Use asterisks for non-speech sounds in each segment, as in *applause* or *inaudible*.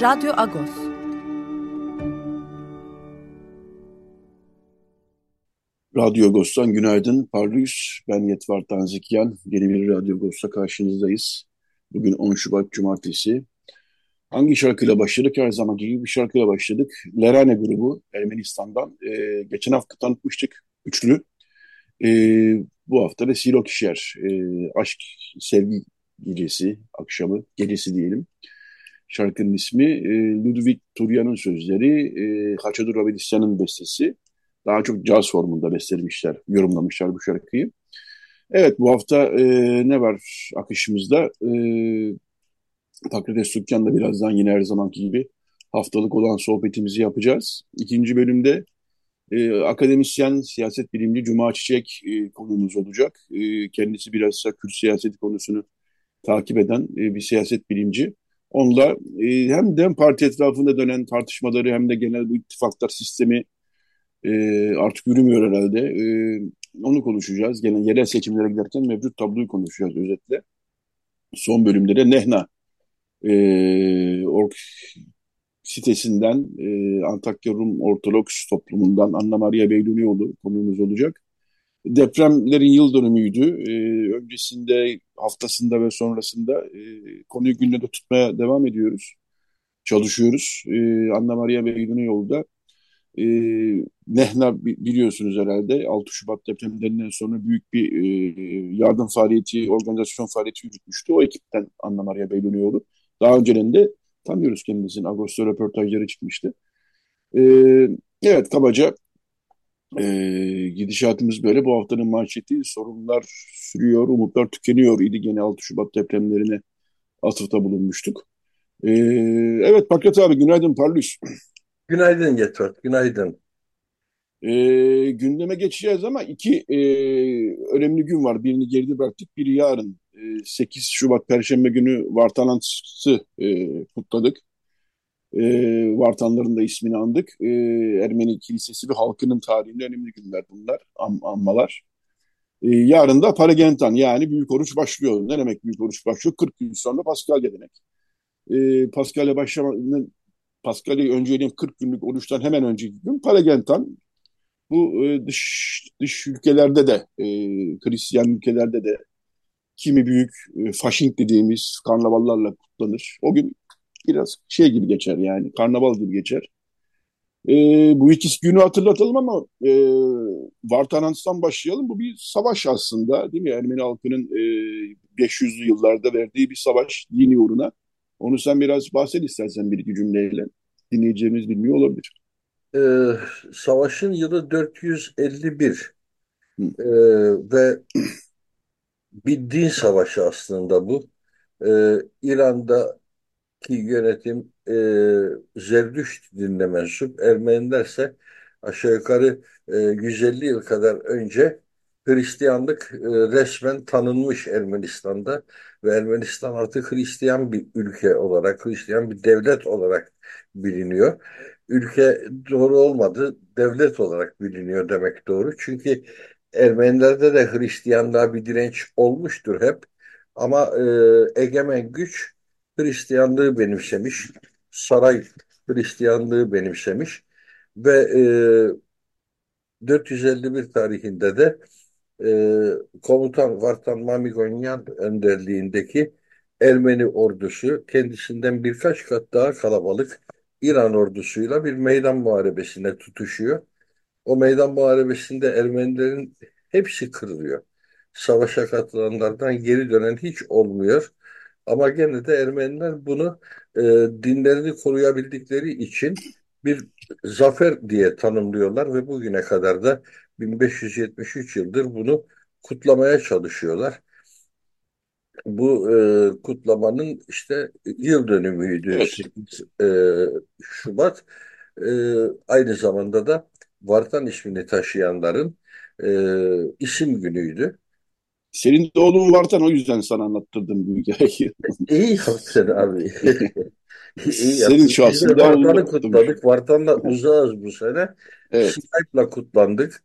Radyo Agos. Radyo Agos'tan günaydın. Parlıyız. Ben Yetvar Tanzikyan. Yeni bir Radyo Agos'ta karşınızdayız. Bugün 10 Şubat Cumartesi. Hangi şarkıyla başladık? Her zaman gibi bir şarkıyla başladık. Lerane grubu Ermenistan'dan. Ee, geçen hafta tanıtmıştık. Üçlü. Ee, bu hafta da Silo Kişer. Ee, aşk, sevgi gecesi, akşamı, gecesi diyelim. Şarkının ismi e, Ludwig Turyan'ın sözleri, e, Haçadur Rabedisyan'ın bestesi. Daha çok caz formunda bestelemişler, yorumlamışlar bu şarkıyı. Evet bu hafta e, ne var akışımızda? E, Fakretes Dükkan'da birazdan yine her zamanki gibi haftalık olan sohbetimizi yapacağız. İkinci bölümde e, akademisyen, siyaset bilimci Cuma Çiçek e, konuğumuz olacak. E, kendisi biraz Kürt siyaseti konusunu takip eden e, bir siyaset bilimci. Onunla e, hem de parti etrafında dönen tartışmaları hem de genel bu ittifaklar sistemi e, artık yürümüyor herhalde. E, onu konuşacağız. Gene yerel seçimlere giderken mevcut tabloyu konuşacağız özetle. Son bölümde de Nehna e, ork sitesinden e, Antakya Rum Ortodoks toplumundan Anna Maria Beylunioğlu konuğumuz olacak. Depremlerin yıl dönümüydü. E, öncesinde, haftasında ve sonrasında e, konuyu gündemde tutmaya devam ediyoruz. Çalışıyoruz. E, Anna Maria Beydun'un yolda. E, Nehna biliyorsunuz herhalde 6 Şubat depremlerinden sonra büyük bir e, yardım faaliyeti, organizasyon faaliyeti yürütmüştü. O ekipten Anna Maria Beydun'un yolu. Daha önceden de tanıyoruz kendisini. Ağustos röportajları çıkmıştı. E, evet kabaca e, gidişatımız böyle. Bu haftanın manşeti sorunlar sürüyor, umutlar tükeniyor idi. Gene 6 Şubat depremlerine atıfta bulunmuştuk. E, evet Pakrat abi günaydın parlıyız. Günaydın Getört, günaydın. E, gündeme geçeceğiz ama iki e, önemli gün var. Birini geride bıraktık, biri yarın. E, 8 Şubat Perşembe günü Vartalansı e, kutladık e, Vartanların da ismini andık. E, Ermeni Kilisesi ve halkının tarihinde önemli günler bunlar, an, anmalar. E, yarın da Paragentan yani Büyük Oruç başlıyor. Ne demek Büyük Oruç başlıyor? 40 gün sonra Paskalya demek. E, Paskalya başlamanın Paskalya önceliğin 40 günlük oruçtan hemen önceki gün Paragentan. Bu e, dış dış ülkelerde de e, Hristiyan ülkelerde de kimi büyük e, faşink dediğimiz karnavallarla kutlanır. O gün biraz şey gibi geçer yani karnaval gibi geçer. E, bu ikisi günü hatırlatalım ama e, Vartanans'tan başlayalım. Bu bir savaş aslında değil mi? Ermeni halkının e, 500'lü yıllarda verdiği bir savaş dini uğruna. Onu sen biraz bahset istersen bir iki cümleyle. Dinleyeceğimiz bilmiyor olabilir. Ee, savaşın yılı 451 ee, ve *clears throat* bir din savaşı aslında bu. Ee, İran'da ki yönetim e, Zerdüşt dinine mensup. Ermeniler ise aşağı yukarı e, 150 yıl kadar önce Hristiyanlık e, resmen tanınmış Ermenistan'da ve Ermenistan artık Hristiyan bir ülke olarak, Hristiyan bir devlet olarak biliniyor. Ülke doğru olmadı, devlet olarak biliniyor demek doğru. Çünkü Ermenilerde de Hristiyanlığa bir direnç olmuştur hep. Ama e, egemen güç Hristiyanlığı benimsemiş, saray Hristiyanlığı benimsemiş ve e, 451 tarihinde de e, komutan Vartan Mamigonyan önderliğindeki Ermeni ordusu kendisinden birkaç kat daha kalabalık İran ordusuyla bir meydan muharebesine tutuşuyor. O meydan muharebesinde Ermenilerin hepsi kırılıyor. Savaşa katılanlardan geri dönen hiç olmuyor. Ama gene de Ermeniler bunu e, dinlerini koruyabildikleri için bir zafer diye tanımlıyorlar ve bugüne kadar da 1573 yıldır bunu kutlamaya çalışıyorlar. bu e, kutlamanın işte yıl dönümüydü Evet. 8 e, Şubat. E, aynı zamanda da Vartan ismini taşıyanların e, isim günüydü. Senin de oğlun varken o yüzden sana anlattırdım bu hikayeyi. *laughs* İyi yaptın abi. *laughs* İyi Senin yaptın. De şahsında Vartan'ı kutladık. Vartan'la uzağız bu sene. Evet, Skype'la kutlandık,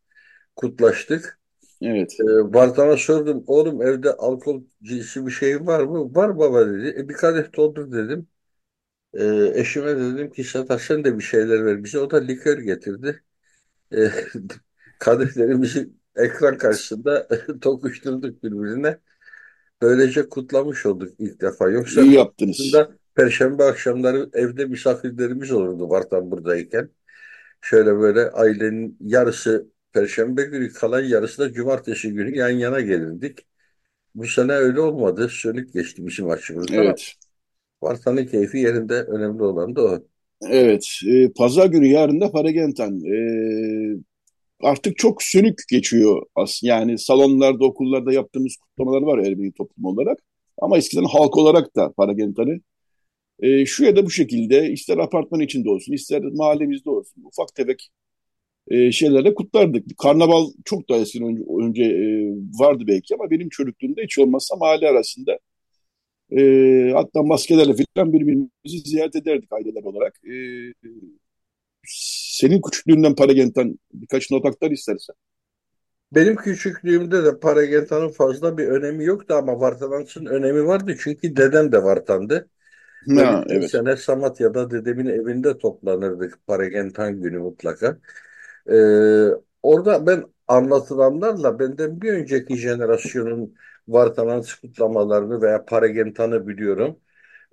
kutlaştık. evet. E, Vartan'a sordum, oğlum evde alkol cinsi bir şey var mı? Var baba dedi. E, bir kadeh doldur dedim. E, eşime dedim ki Sedat sen de bir şeyler ver bize. O da likör getirdi. E, *laughs* kadehlerimizi ekran karşısında *laughs* tokuşturduk birbirine. Böylece kutlamış olduk ilk defa. Yoksa İyi yaptınız. Perşembe akşamları evde misafirlerimiz olurdu Vartan buradayken. Şöyle böyle ailenin yarısı Perşembe günü kalan yarısı da Cumartesi günü yan yana gelirdik. Bu sene öyle olmadı. Sönük geçti bizim açımızdan. Evet, Vartan'ın keyfi yerinde önemli olan da o. evet. Ee, Pazar günü yarın da Paragentan. Ee, artık çok sönük geçiyor. Yani salonlarda, okullarda yaptığımız kutlamalar var Ermeni toplum olarak. Ama eskiden halk olarak da Paragentan'ı e, şu ya da bu şekilde ister apartman içinde olsun, ister mahallemizde olsun ufak tefek e, şeylerle kutlardık. Karnaval çok daha eskiden önce, önce e, vardı belki ama benim çocukluğumda hiç olmazsa mahalle arasında e, hatta maskelerle falan birbirimizi ziyaret ederdik aileler olarak. E, senin küçüklüğünden Paragentan birkaç not aktar istersen. Benim küçüklüğümde de Paragentan'ın fazla bir önemi yoktu ama Vartan'ın önemi vardı. Çünkü dedem de Vartan'dı. Ha, her evet. sene Samatya'da dedemin evinde toplanırdık Paragentan günü mutlaka. Ee, orada ben anlatılanlarla benden bir önceki jenerasyonun Vartanans kutlamalarını veya Paragentan'ı biliyorum.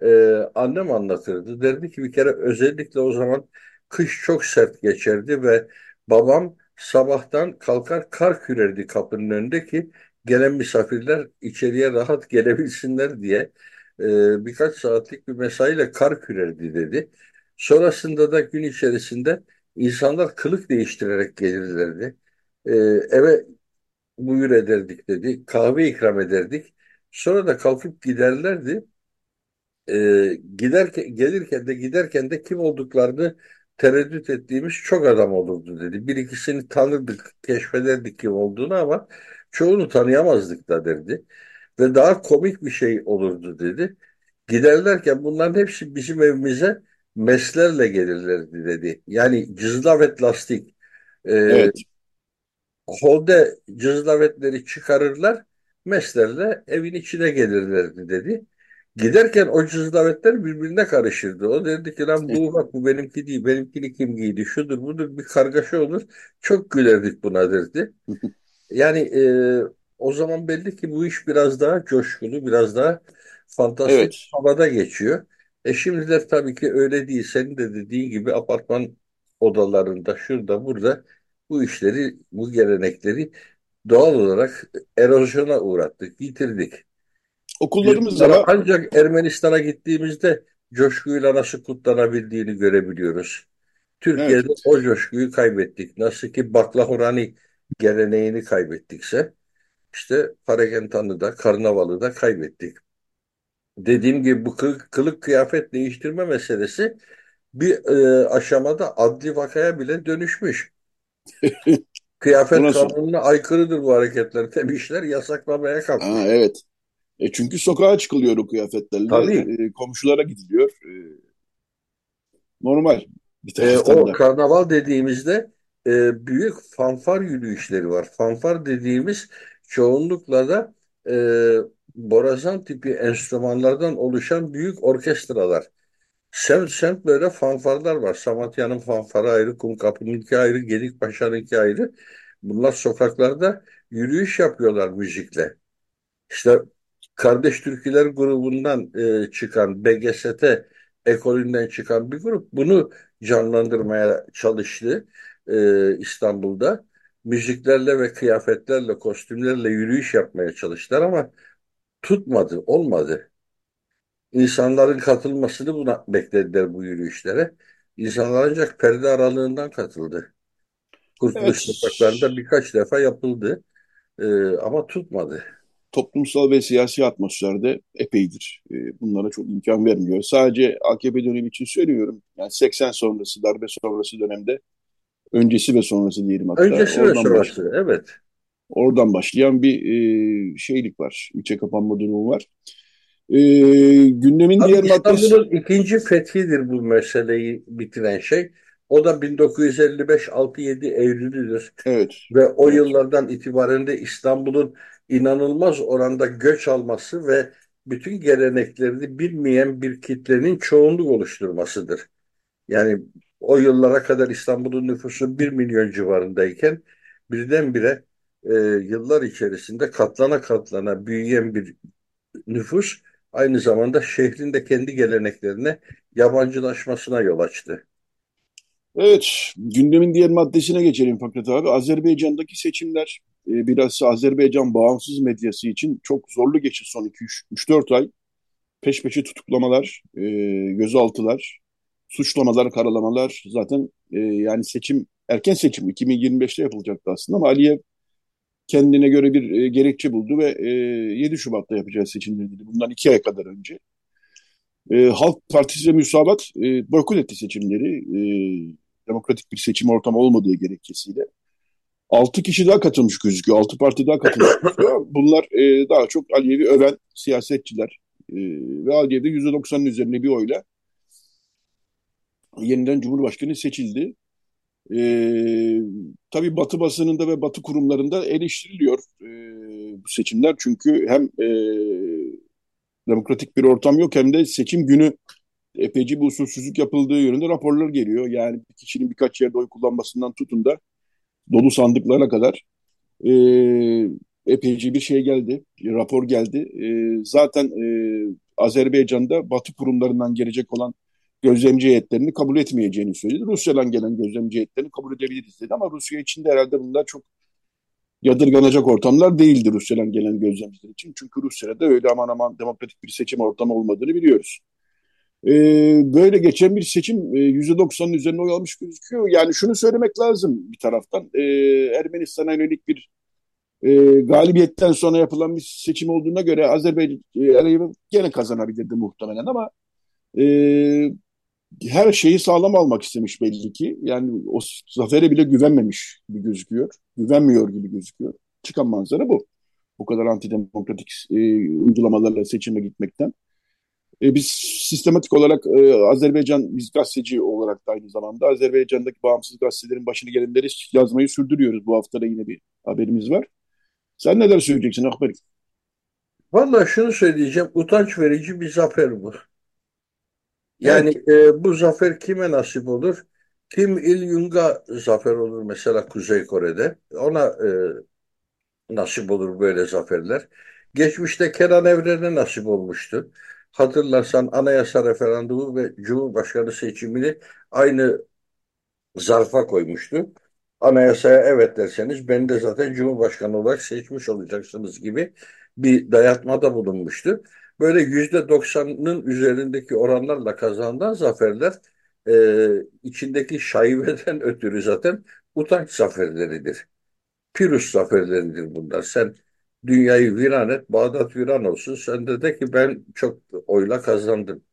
Ee, annem anlatırdı. Derdi ki bir kere özellikle o zaman kış çok sert geçerdi ve babam sabahtan kalkar kar kürerdi kapının önünde ki gelen misafirler içeriye rahat gelebilsinler diye e, birkaç saatlik bir mesaiyle kar kürerdi dedi. Sonrasında da gün içerisinde insanlar kılık değiştirerek gelirlerdi. E, eve buyur ederdik dedi. Kahve ikram ederdik. Sonra da kalkıp giderlerdi e, giderken gelirken de giderken de kim olduklarını tereddüt ettiğimiz çok adam olurdu dedi. Bir ikisini tanırdık, keşfederdik kim olduğunu ama çoğunu tanıyamazdık da derdi. Ve daha komik bir şey olurdu dedi. Giderlerken bunların hepsi bizim evimize meslerle gelirlerdi dedi. Yani cızlavet lastik. E, Evet. Holde cızlavetleri çıkarırlar, meslerle evin içine gelirlerdi dedi. Giderken o cızlavetler birbirine karışırdı. O derdi ki lan bu bak bu benimki değil, benimkini kim giydi, şudur budur bir kargaşa olur. Çok gülerdik buna derdi. *laughs* Yani e, o zaman belli ki bu iş biraz daha coşkulu, biraz daha fantastik Evet. havada geçiyor. E şimdiler tabii ki öyle değil. Senin de dediğin gibi apartman odalarında, şurada, burada bu işleri, bu gelenekleri doğal olarak erozyona uğrattık, yitirdik. Biz Okullarımız bunlara ama ancak Ermenistan'a gittiğimizde coşkuyla nasıl kutlanabildiğini görebiliyoruz. evet. Türkiye'de o coşkuyu kaybettik. Nasıl ki baklahorani geleneğini kaybettikse işte Paragentan'ı da Karnaval'ı da kaybettik. Dediğim gibi bu kılık, kılık kıyafet değiştirme meselesi bir e, aşamada adli vakaya bile dönüşmüş. *laughs* Kıyafet kanununa aykırıdır bu hareketler demişler, yasaklamaya kalkmış. evet. E çünkü sokağa çıkılıyor o kıyafetlerle. Tabii. E, komşulara gidiliyor. E, normal bir E, o da. karnaval dediğimizde e, büyük fanfar yürüyüşleri var. Fanfar dediğimiz çoğunlukla da e, borazan tipi enstrümanlardan oluşan büyük orkestralar. Semt semt böyle fanfarlar var. Samatya'nın fanfarı ayrı, Kumkapı'nınki ayrı, Gedikpaşa'nınki ayrı. Bunlar sokaklarda yürüyüş yapıyorlar müzikle. İşte Kardeş Türküler grubundan e, çıkan BGST ekolünden çıkan bir grup bunu canlandırmaya çalıştı e, İstanbul'da. Müziklerle ve kıyafetlerle, kostümlerle yürüyüş yapmaya çalıştılar ama tutmadı, olmadı. İnsanların katılmasını buna beklediler bu yürüyüşlere. İnsanlar ancak perde aralığından katıldı. Kurtuluş Evet. sokaklarında birkaç defa yapıldı e, ama tutmadı. Toplumsal ve siyasi atmosferde epeydir. E, bunlara çok imkan vermiyor. Sadece AKP dönemi için söylüyorum. Yani 80 sonrası, darbe sonrası dönemde öncesi ve sonrası diyelim hatta. Öncesi ve sonrası, evet. Oradan başlayan bir e, şeylik var. İçe kapanma durumu var. E, gündemin Abi diğer İstanbul'un maddesi... ikinci fethidir bu meseleyi bitiren şey. O da 1955 6-7 Eylül'üdür. Evet. Ve o evet. yıllardan itibaren de İstanbul'un inanılmaz oranda göç alması ve bütün geleneklerini bilmeyen bir kitlenin çoğunluk oluşturmasıdır. Yani o yıllara kadar İstanbul'un nüfusu 1 milyon civarındayken birdenbire e, yıllar içerisinde katlana katlana büyüyen bir nüfus aynı zamanda şehrin de kendi geleneklerine yabancılaşmasına yol açtı. Evet, gündemin diğer maddesine geçelim Fakret abi. Azerbaycan'daki seçimler e, biraz Azerbaycan bağımsız medyası için çok zorlu geçti son 2-3-4 ay. Peş peşe tutuklamalar, e, gözaltılar, suçlamalar, karalamalar zaten e, yani seçim erken seçim 2025'te yapılacaktı aslında ama Aliyev kendine göre bir e, gerekçe buldu ve e, 7 Şubat'ta yapacağı seçimleri dedi. Bundan iki ay kadar önce. E, Halk Partisi ve Müsabat e, boykot etti seçimleri. E, demokratik bir seçim ortamı olmadığı gerekçesiyle. Altı kişi daha katılmış gözüküyor. Altı parti daha katılmış *coughs* gözüküyor. Bunlar e, daha çok Aliyev'i öven siyasetçiler. E, ve Aliyev de %90'ın üzerine bir oyla yeniden Cumhurbaşkanı seçildi. Ee, tabii Batı basınında ve Batı kurumlarında eleştiriliyor e, bu seçimler. Çünkü hem e, demokratik bir ortam yok hem de seçim günü epeyce bir usulsüzlük yapıldığı yönünde raporlar geliyor. Yani bir kişinin birkaç yerde oy kullanmasından tutun da dolu sandıklara kadar e, epeyce bir şey geldi, bir rapor geldi. E, zaten e, Azerbaycan'da Batı kurumlarından gelecek olan gözlemci heyetlerini kabul etmeyeceğini söyledi. Rusya'dan gelen gözlemci heyetlerini kabul edebiliriz dedi ama Rusya için de herhalde bunlar çok yadırganacak ortamlar değildi Rusya'dan gelen gözlemciler için. Çünkü Rusya'da öyle aman aman demokratik bir seçim ortamı olmadığını biliyoruz. Ee, böyle geçen bir seçim e, %90'ın üzerine oy almış gözüküyor. Yani şunu söylemek lazım bir taraftan. E, Ermenistan'a yönelik bir e, galibiyetten sonra yapılan bir seçim olduğuna göre Azerbaycan e, gene kazanabilirdi muhtemelen ama e, her şeyi sağlam almak istemiş belli ki. Yani o zafere bile güvenmemiş gibi gözüküyor. Güvenmiyor gibi gözüküyor. Çıkan manzara bu. Bu kadar antidemokratik e, uygulamalarla seçime gitmekten. E, biz sistematik olarak e, Azerbaycan, biz gazeteci olarak da aynı zamanda Azerbaycan'daki bağımsız gazetelerin başına gelenleri yazmayı sürdürüyoruz. Bu hafta da yine bir haberimiz var. Sen neler söyleyeceksin Akbari? Vallahi şunu söyleyeceğim. Utanç verici bir zafer bu. Yani e, bu zafer kime nasip olur? Kim Il-jung'a zafer olur mesela Kuzey Kore'de. Ona e, nasip olur böyle zaferler. Geçmişte Kenan Evren'e nasip olmuştu. Hatırlarsan anayasa referandumu ve Cumhurbaşkanı seçimini aynı zarfa koymuştu. Anayasaya evet derseniz beni de zaten Cumhurbaşkanı olarak seçmiş olacaksınız gibi bir dayatmada bulunmuştu böyle yüzde doksanın üzerindeki oranlarla kazanılan zaferler e, içindeki şaibeden *laughs* ötürü zaten utanç zaferleridir. Pirus zaferleridir bunlar. Sen dünyayı viran et, Bağdat viran olsun. Sen de de ki ben çok oyla kazandım.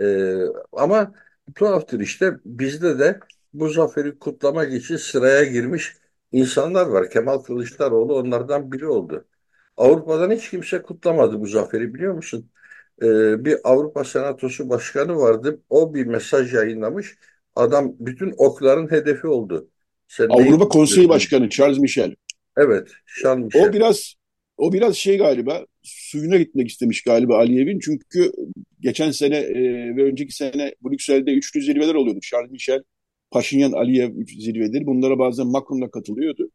E, ama tuhaftır işte bizde de bu zaferi kutlamak için sıraya girmiş insanlar var. Kemal Kılıçdaroğlu onlardan biri oldu. Avrupa'dan hiç kimse kutlamadı bu zaferi biliyor musun? Ee, bir Avrupa Senatosu Başkanı vardı. O bir mesaj yayınlamış. Adam bütün okların hedefi oldu. Sen Avrupa Konseyi Başkanı Charles Michel. Evet, Charles Michel. O biraz o biraz şey galiba suyuna gitmek istemiş galiba Aliyev'in. Çünkü geçen sene e, ve önceki sene Brüksel'de üçlü zirveler oluyordu. Charles Michel, Paşinyan, Aliyev zirveleri. Bunlara bazen Macron'la katılıyordu.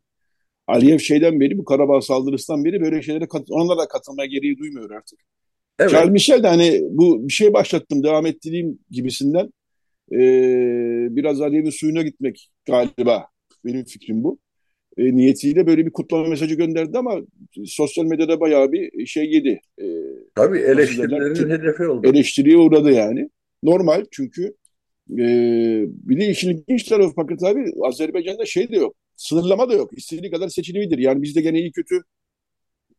Aliyev şeyden beri bu Karabağ saldırısından beri böyle şeylere kat, onlara katılmaya gereği duymuyor artık. Evet. Charles Michel de hani bu bir şey başlattım devam ettireyim gibisinden e, biraz Aliyev'in suyuna gitmek galiba benim fikrim bu. E, niyetiyle böyle bir kutlama mesajı gönderdi ama sosyal medyada bayağı bir şey yedi. E, Tabii eleştirilerin hedefi oldu. Eleştiriye uğradı yani. Normal çünkü e, bir de işin ilginç tarafı fakat abi Azerbaycan'da şey de yok. Sınırlama da yok. İstediği kadar seçilebilir. Yani bizde gene iyi kötü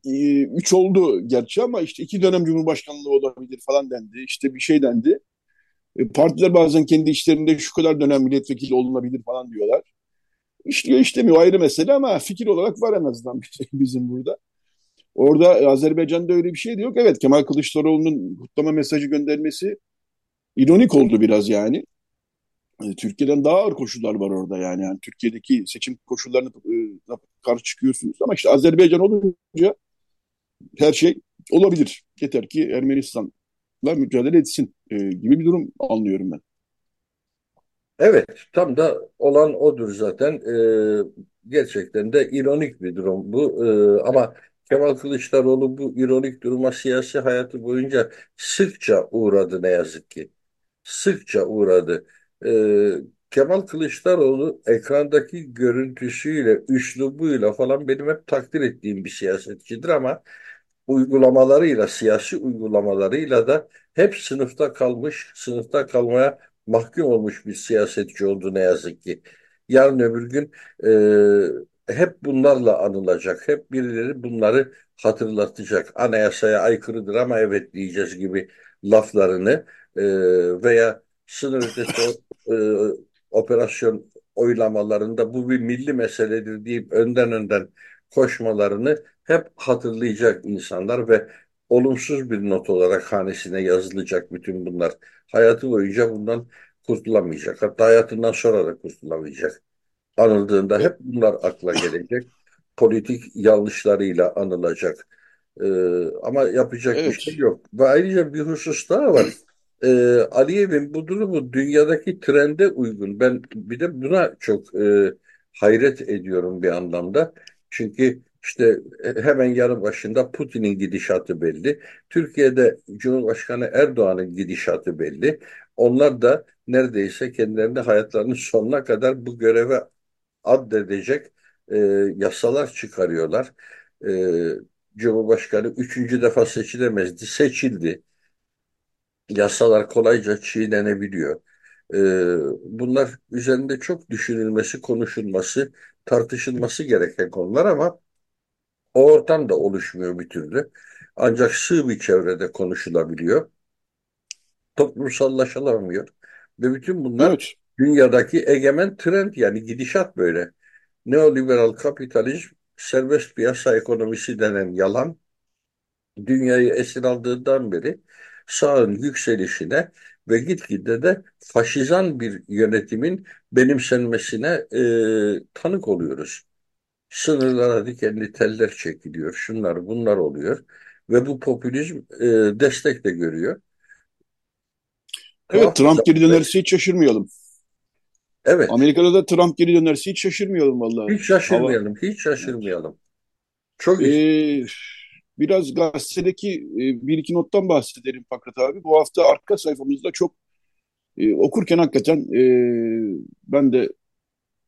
e, üç oldu gerçi ama işte iki dönem Cumhurbaşkanlığı olabilir falan dendi. İşte bir şey dendi. E, partiler bazen kendi işlerinde şu kadar dönem milletvekili olunabilir falan diyorlar. İşliyor işlemiyor ayrı mesele ama fikir olarak var en azından bizim burada. Orada Azerbaycan'da öyle bir şey de yok. Evet Kemal Kılıçdaroğlu'nun kutlama mesajı göndermesi ironik oldu biraz yani. E, Türkiye'den daha ağır koşullar var orada yani. yani Türkiye'deki seçim koşullarına e, karşı çıkıyorsunuz ama işte Azerbaycan olunca her şey olabilir. Yeter ki Ermenistan'la mücadele etsin e, gibi bir durum anlıyorum ben. Evet, tam da olan odur zaten. Ee, gerçekten de ironik bir durum bu. Ee, ama Kemal Kılıçdaroğlu bu ironik duruma siyasi hayatı boyunca sıkça uğradı ne yazık ki. Sıkça uğradı. Ee, Kemal Kılıçdaroğlu ekrandaki görüntüsüyle, üslubuyla falan benim hep takdir ettiğim bir siyasetçidir ama uygulamalarıyla, siyasi uygulamalarıyla da hep sınıfta kalmış, sınıfta kalmaya mahkum olmuş bir siyasetçi oldu ne yazık ki. Yarın öbür gün e, hep bunlarla anılacak. Hep birileri bunları hatırlatacak. Anayasaya aykırıdır ama evet diyeceğiz gibi laflarını e, veya sınır ötesi e, operasyon oylamalarında bu bir milli meseledir deyip önden önden koşmalarını hep hatırlayacak insanlar ve olumsuz bir not olarak hanesine yazılacak bütün bunlar. Hayatı boyunca bundan kurtulamayacak. Hatta hayatından sonra da kurtulamayacak. Anıldığında hep bunlar akla gelecek. *laughs* Politik yanlışlarıyla anılacak. Ee, ama yapacak evet. bir şey yok. Ve ayrıca bir husus daha var. Ee, Aliyev'in bu durumu dünyadaki trende uygun. Ben bir de buna çok e, hayret ediyorum bir anlamda. Çünkü işte e, hemen yanı başında Putin'in gidişatı belli. Türkiye'de Cumhurbaşkanı Erdoğan'ın gidişatı belli. Onlar da neredeyse kendilerini hayatlarının sonuna kadar bu göreve addedecek e, yasalar çıkarıyorlar. E, Cumhurbaşkanı üçüncü defa seçilemezdi, seçildi. Yasalar kolayca çiğnenebiliyor. E, bunlar üzerinde çok düşünülmesi, konuşulması, tartışılması gereken konular ama o ortam da oluşmuyor bir türlü. Ancak sığ bir çevrede konuşulabiliyor. Toplumsallaşılamıyor. Ve bütün bunlar evet. dünyadaki egemen trend yani gidişat böyle. Neoliberal kapitalizm, serbest piyasa ekonomisi denen yalan dünyayı esir aldığından beri sağın yükselişine ve gitgide de faşizan bir yönetimin benimsenmesine e, tanık oluyoruz. Sınırlara dikenli teller çekiliyor, şunlar bunlar oluyor ve bu popülizm e, destek de görüyor. Evet, Trump geri dönerse hiç şaşırmayalım. Evet. Amerika'da da Trump geri dönerse hiç şaşırmayalım vallahi. Hiç şaşırmayalım, Hava... hiç şaşırmayalım. Çok ee, biraz gazetedeki e, bir iki nottan bahsedelim Fakret abi. Bu hafta arka sayfamızda çok e, okurken hakikaten e, ben de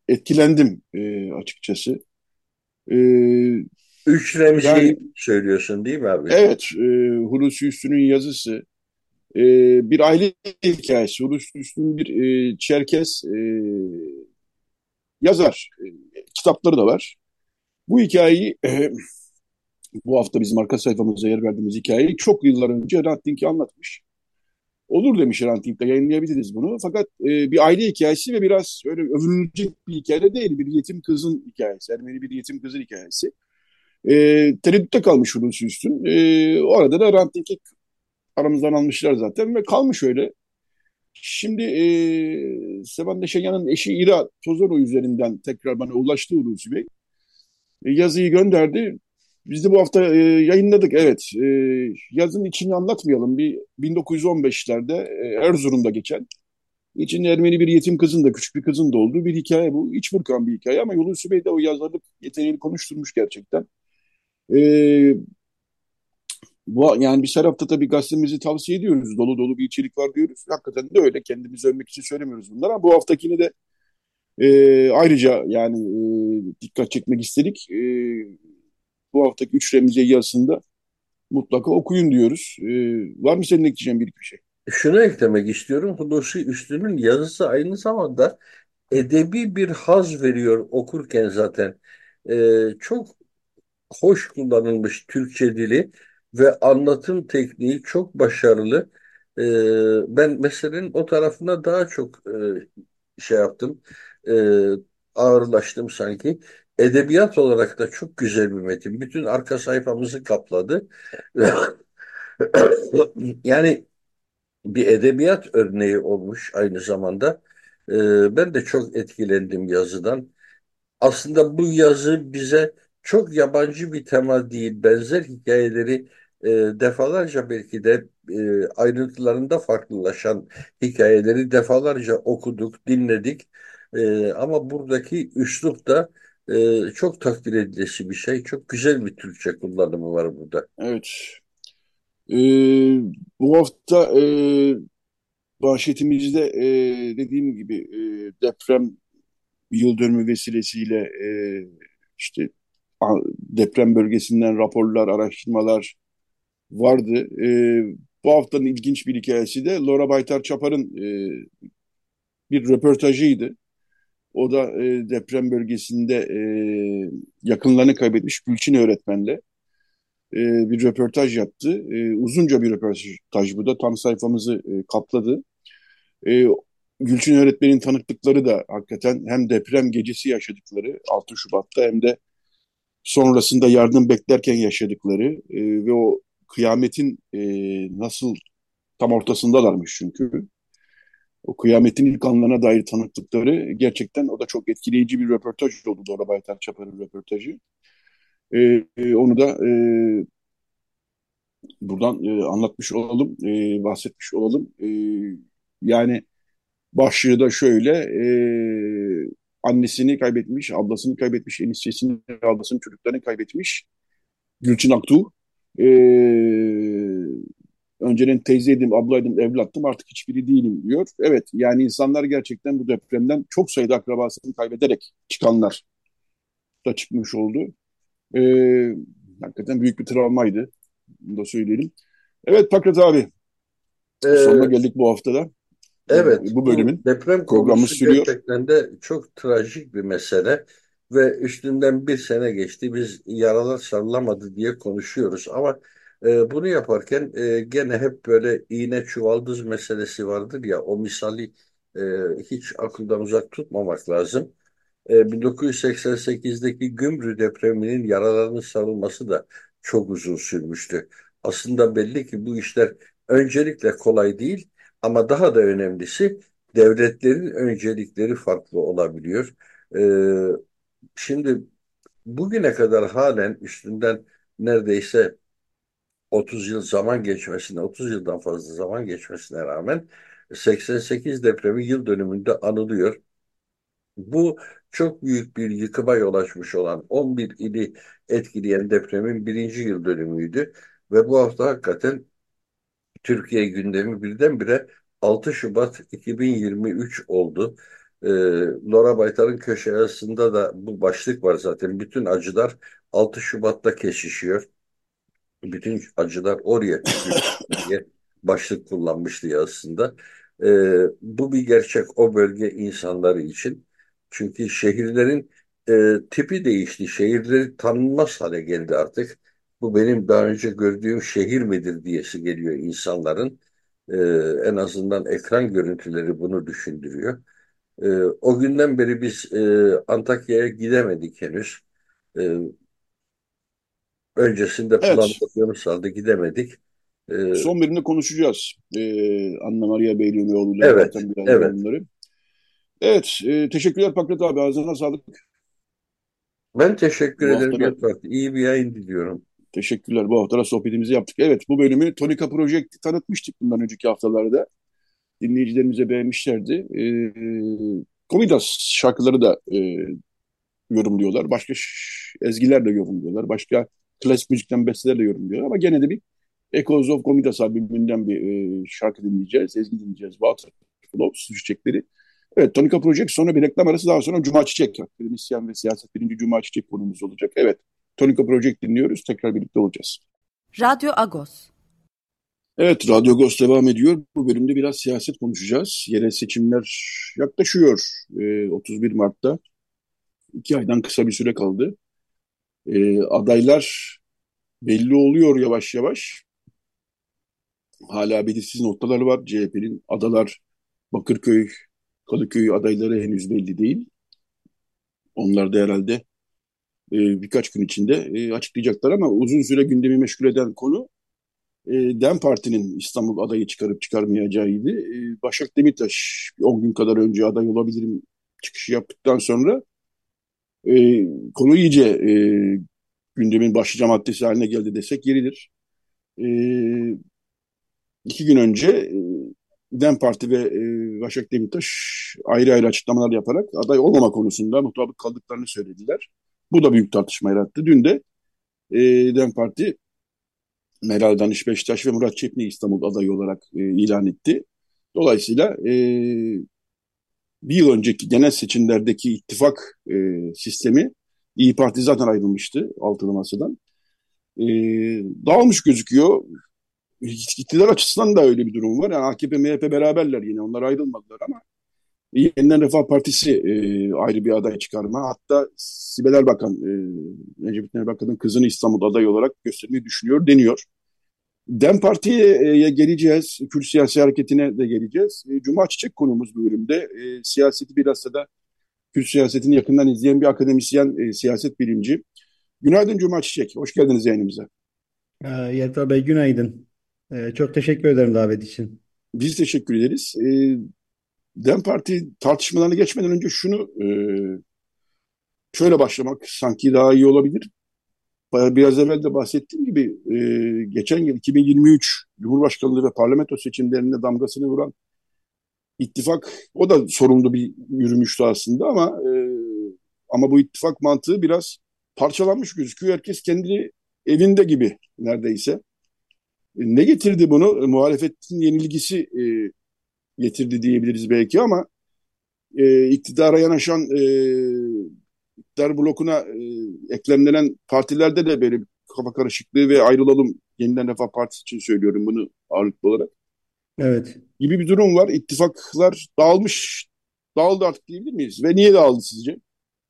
etkilendim e, açıkçası. E, Üç Remzi'yi yani, söylüyorsun değil mi abi? Evet, e, Hulusi Üstü'nün yazısı. E, bir aile hikayesi. Hulusi Üstü'nün bir e, Çerkes e, yazar. E, kitapları da var. Bu hikayeyi e, *clears throat* bu hafta bizim arka sayfamıza yer verdiğimiz hikayeyi çok yıllar önce Hrant Dink'i anlatmış. Olur demiş Hrant Dink'te yayınlayabiliriz bunu. Fakat e, bir aile hikayesi ve biraz öyle övünülecek bir hikaye değil. Bir yetim kızın hikayesi. Ermeni bir yetim kızın hikayesi. E, tereddütte kalmış Hulusi Üstün. E, o arada da Hrant Dink'i aramızdan almışlar zaten ve kalmış öyle. Şimdi e, Sevan Neşenyan'ın eşi İra Tozoro üzerinden tekrar bana ulaştı Hulusi Bey. E, yazıyı gönderdi. Biz de bu hafta e, yayınladık. Evet, e, yazın içini anlatmayalım. Bir 1915'lerde e, Erzurum'da geçen, içinde Ermeni bir yetim kızın da, küçük bir kızın da olduğu bir hikaye bu. İç burkan bir hikaye ama Hulusi Bey de o yazarlık yeteneğini konuşturmuş gerçekten. E, bu, yani biz her hafta tabii gazetemizi tavsiye ediyoruz. Dolu dolu bir içerik var diyoruz. Hakikaten de öyle. Kendimizi övmek için söylemiyoruz bunları ama bu haftakini de e, ayrıca yani e, dikkat çekmek istedik. E, bu haftaki üç remize yazısında mutlaka okuyun diyoruz. E, var mı senin ekleyeceğin bir, bir şey? Şunu eklemek istiyorum. Hulusi Üstün'ün yazısı aynı zamanda edebi bir haz veriyor okurken zaten. E, çok hoş kullanılmış Türkçe dili ve anlatım tekniği çok başarılı. E, ben meselenin o tarafına daha çok e, şey yaptım, e, ağırlaştım sanki. Edebiyat olarak da çok güzel bir metin. Bütün arka sayfamızı kapladı. *laughs* Yani bir edebiyat örneği olmuş aynı zamanda. E, ben de çok etkilendim yazıdan. Aslında bu yazı bize çok yabancı bir tema değil, benzer hikayeleri e, defalarca belki de e, ayrıntılarında farklılaşan hikayeleri defalarca okuduk, dinledik. E, ama buradaki üslup da e, çok takdir edilesi bir şey. Çok güzel bir Türkçe kullanımı var burada. Evet. Ee, bu hafta e, manşetimizde e, dediğim gibi e, deprem yıl dönümü vesilesiyle e, işte deprem bölgesinden raporlar, araştırmalar vardı. E, bu haftanın ilginç bir hikayesi de Laura Baytar Çapar'ın e, bir röportajıydı. O da e, deprem bölgesinde e, yakınlarını kaybetmiş Gülçin öğretmenle e, bir röportaj yaptı. E, uzunca bir röportaj bu da tam sayfamızı e, kapladı. E, Gülçin öğretmenin tanıklıkları da hakikaten hem deprem gecesi yaşadıkları 6 Şubat'ta hem de sonrasında yardım beklerken yaşadıkları e, ve o kıyametin e, nasıl tam ortasındalarmış çünkü. O kıyametin ilk anlarına dair tanıklıkları gerçekten o da çok etkileyici bir röportaj oldu Dora Baytar Çapar'ın röportajı. E, e, onu da e, buradan e, anlatmış olalım, e, bahsetmiş olalım. E, yani başlığı da şöyle, e, annesini kaybetmiş, ablasını kaybetmiş, eniştesini, ablasının çocuklarını kaybetmiş. Gülçin Aktuğ. E, önceden teyzeydim, ablaydım, evlattım artık hiçbiri değilim diyor. Evet yani insanlar gerçekten bu depremden çok sayıda akrabasını kaybederek çıkanlar da çıkmış oldu. E, hakikaten büyük bir travmaydı. Bunu da söyleyelim. Evet Pakrat abi. Ee, Sonuna geldik bu haftada. Evet, bu bölümün deprem programı sürüyor. Gerçekten de çok trajik bir mesele ve üstünden bir sene geçti. Biz yaralar sarılamadı diye konuşuyoruz ama e, bunu yaparken e, gene hep böyle iğne çuvaldız meselesi vardır ya o misali e, hiç akıldan uzak tutmamak lazım. E, 1988'deki Gümrü depreminin yaralarının sarılması da çok uzun sürmüştü. Aslında belli ki bu işler öncelikle kolay değil ama daha da önemlisi devletlerin öncelikleri farklı olabiliyor. Ee, şimdi bugüne kadar halen üstünden neredeyse 30 yıl zaman geçmesine, 30 yıldan fazla zaman geçmesine rağmen 88 depremi yıl dönümünde anılıyor. Bu çok büyük bir yıkıma yol açmış olan 11 ili etkileyen depremin birinci yıl dönümüydü. Ve bu hafta hakikaten Türkiye gündemi birdenbire 6 Şubat 2023 oldu. E, Laura Baytar'ın köşe yazısında da bu başlık var zaten. Bütün acılar 6 Şubat'ta kesişiyor. Bütün acılar oraya diye başlık kullanmıştı yazısında. E, bu bir gerçek o bölge insanları için. Çünkü şehirlerin e, tipi değişti. Şehirleri tanınmaz hale geldi artık bu benim daha önce gördüğüm şehir midir diyesi geliyor insanların. E, en azından ekran görüntüleri bunu düşündürüyor. E, o günden beri biz e, Antakya'ya gidemedik henüz. E, öncesinde evet. planladığımız halde gidemedik. E, Son birinde konuşacağız. Ee, Anna Maria Beylioğlu'yla evet, biraz evet. onları. Evet, e, teşekkürler Pakrat abi. Ağzına sağlık. Ben teşekkür Bu ederim. Haftada... İyi bir yayın diliyorum. Teşekkürler. Bu hafta sohbetimizi yaptık. Evet bu bölümü Tonika Project'i tanıtmıştık bundan önceki haftalarda. Dinleyicilerimize beğenmişlerdi. Ee, Komidas şarkıları da e, yorumluyorlar. Başka ezgiler de yorumluyorlar. Başka klasik müzikten besteler de yorumluyorlar. Ama gene de bir Echoes of Komidas albümünden bir e, şarkı dinleyeceğiz. Ezgi dinleyeceğiz. Water Flow, Su Çiçekleri. Evet, Tonika Project sonra bir reklam arası daha sonra Cuma Çiçek. Akademisyen ve siyaset birinci Cuma Çiçek konumuz olacak. Evet, Tonika Project dinliyoruz. Tekrar birlikte olacağız. Radyo Agos. Evet, Radyo Agos devam ediyor. Bu bölümde biraz siyaset konuşacağız. Yerel seçimler yaklaşıyor. Ee, 31 Mart'ta. iki aydan kısa bir süre kaldı. E, adaylar belli oluyor yavaş yavaş. Hala belirsiz noktaları var. CHP'nin adalar Bakırköy, Kadıköy adayları henüz belli değil. Onlar da herhalde e, birkaç gün içinde e, açıklayacaklar ama uzun süre gündemi meşgul eden konu e, DEM Parti'nin İstanbul adayı çıkarıp çıkarmayacağıydı. E, Başak Demirtaş 10 gün kadar önce aday olabilirim çıkışı yaptıktan sonra e, konu iyice e, gündemin başlıca maddesi haline geldi desek yeridir. E, iki gün önce e, DEM Parti ve e, Başak Demirtaş ayrı ayrı açıklamalar yaparak aday olmama konusunda mutabık kaldıklarını söylediler. Bu da büyük tartışma yarattı. Dün de e, DEM Parti Meral Danış Beşiktaş ve Murat Çepni İstanbul adayı olarak e, ilan etti. Dolayısıyla e, bir yıl önceki genel seçimlerdeki ittifak e, sistemi İyi Parti zaten ayrılmıştı altılı masadan. E, dağılmış gözüküyor. İktidar açısından da öyle bir durum var. Yani AKP, MHP beraberler yine. Onlar ayrılmadılar ama Yeniden Refah Partisi e, ayrı bir aday çıkarma. Hatta Sibel Erbakan, e, Necip Erbakan'ın kızını İstanbul aday olarak göstermeyi düşünüyor, deniyor. DEM Parti'ye geleceğiz, Kürt siyasi hareketine de geleceğiz. E, Cuma Çiçek konumuz bu bölümde. E, siyaseti biraz da Kürt siyasetini yakından izleyen bir akademisyen, e, siyaset bilimci. Günaydın Cuma Çiçek, hoş geldiniz yayınımıza. Yelta Bey günaydın. Çok teşekkür ederim davet için. Biz teşekkür ederiz. DEM Parti tartışmalarına geçmeden önce şunu şöyle başlamak sanki daha iyi olabilir. Biraz evvel de bahsettiğim gibi e, geçen yıl 2023 Cumhurbaşkanlığı ve parlamento seçimlerinde damgasını vuran ittifak o da sorumlu bir yürümüştü aslında ama e, ama bu ittifak mantığı biraz parçalanmış gözüküyor. Herkes kendi evinde gibi neredeyse. E, ne getirdi bunu? E, muhalefetin yenilgisi e, getirdi diyebiliriz belki ama e, iktidara yanaşan e, iktidar blokuna e, eklemlenen partilerde de böyle kafa karışıklığı ve ayrılalım yeniden Refah Partisi için söylüyorum bunu ağırlıklı olarak. Evet. Gibi bir durum var. İttifaklar dağılmış, dağıldı artık diyebilir miyiz? Ve niye dağıldı sizce?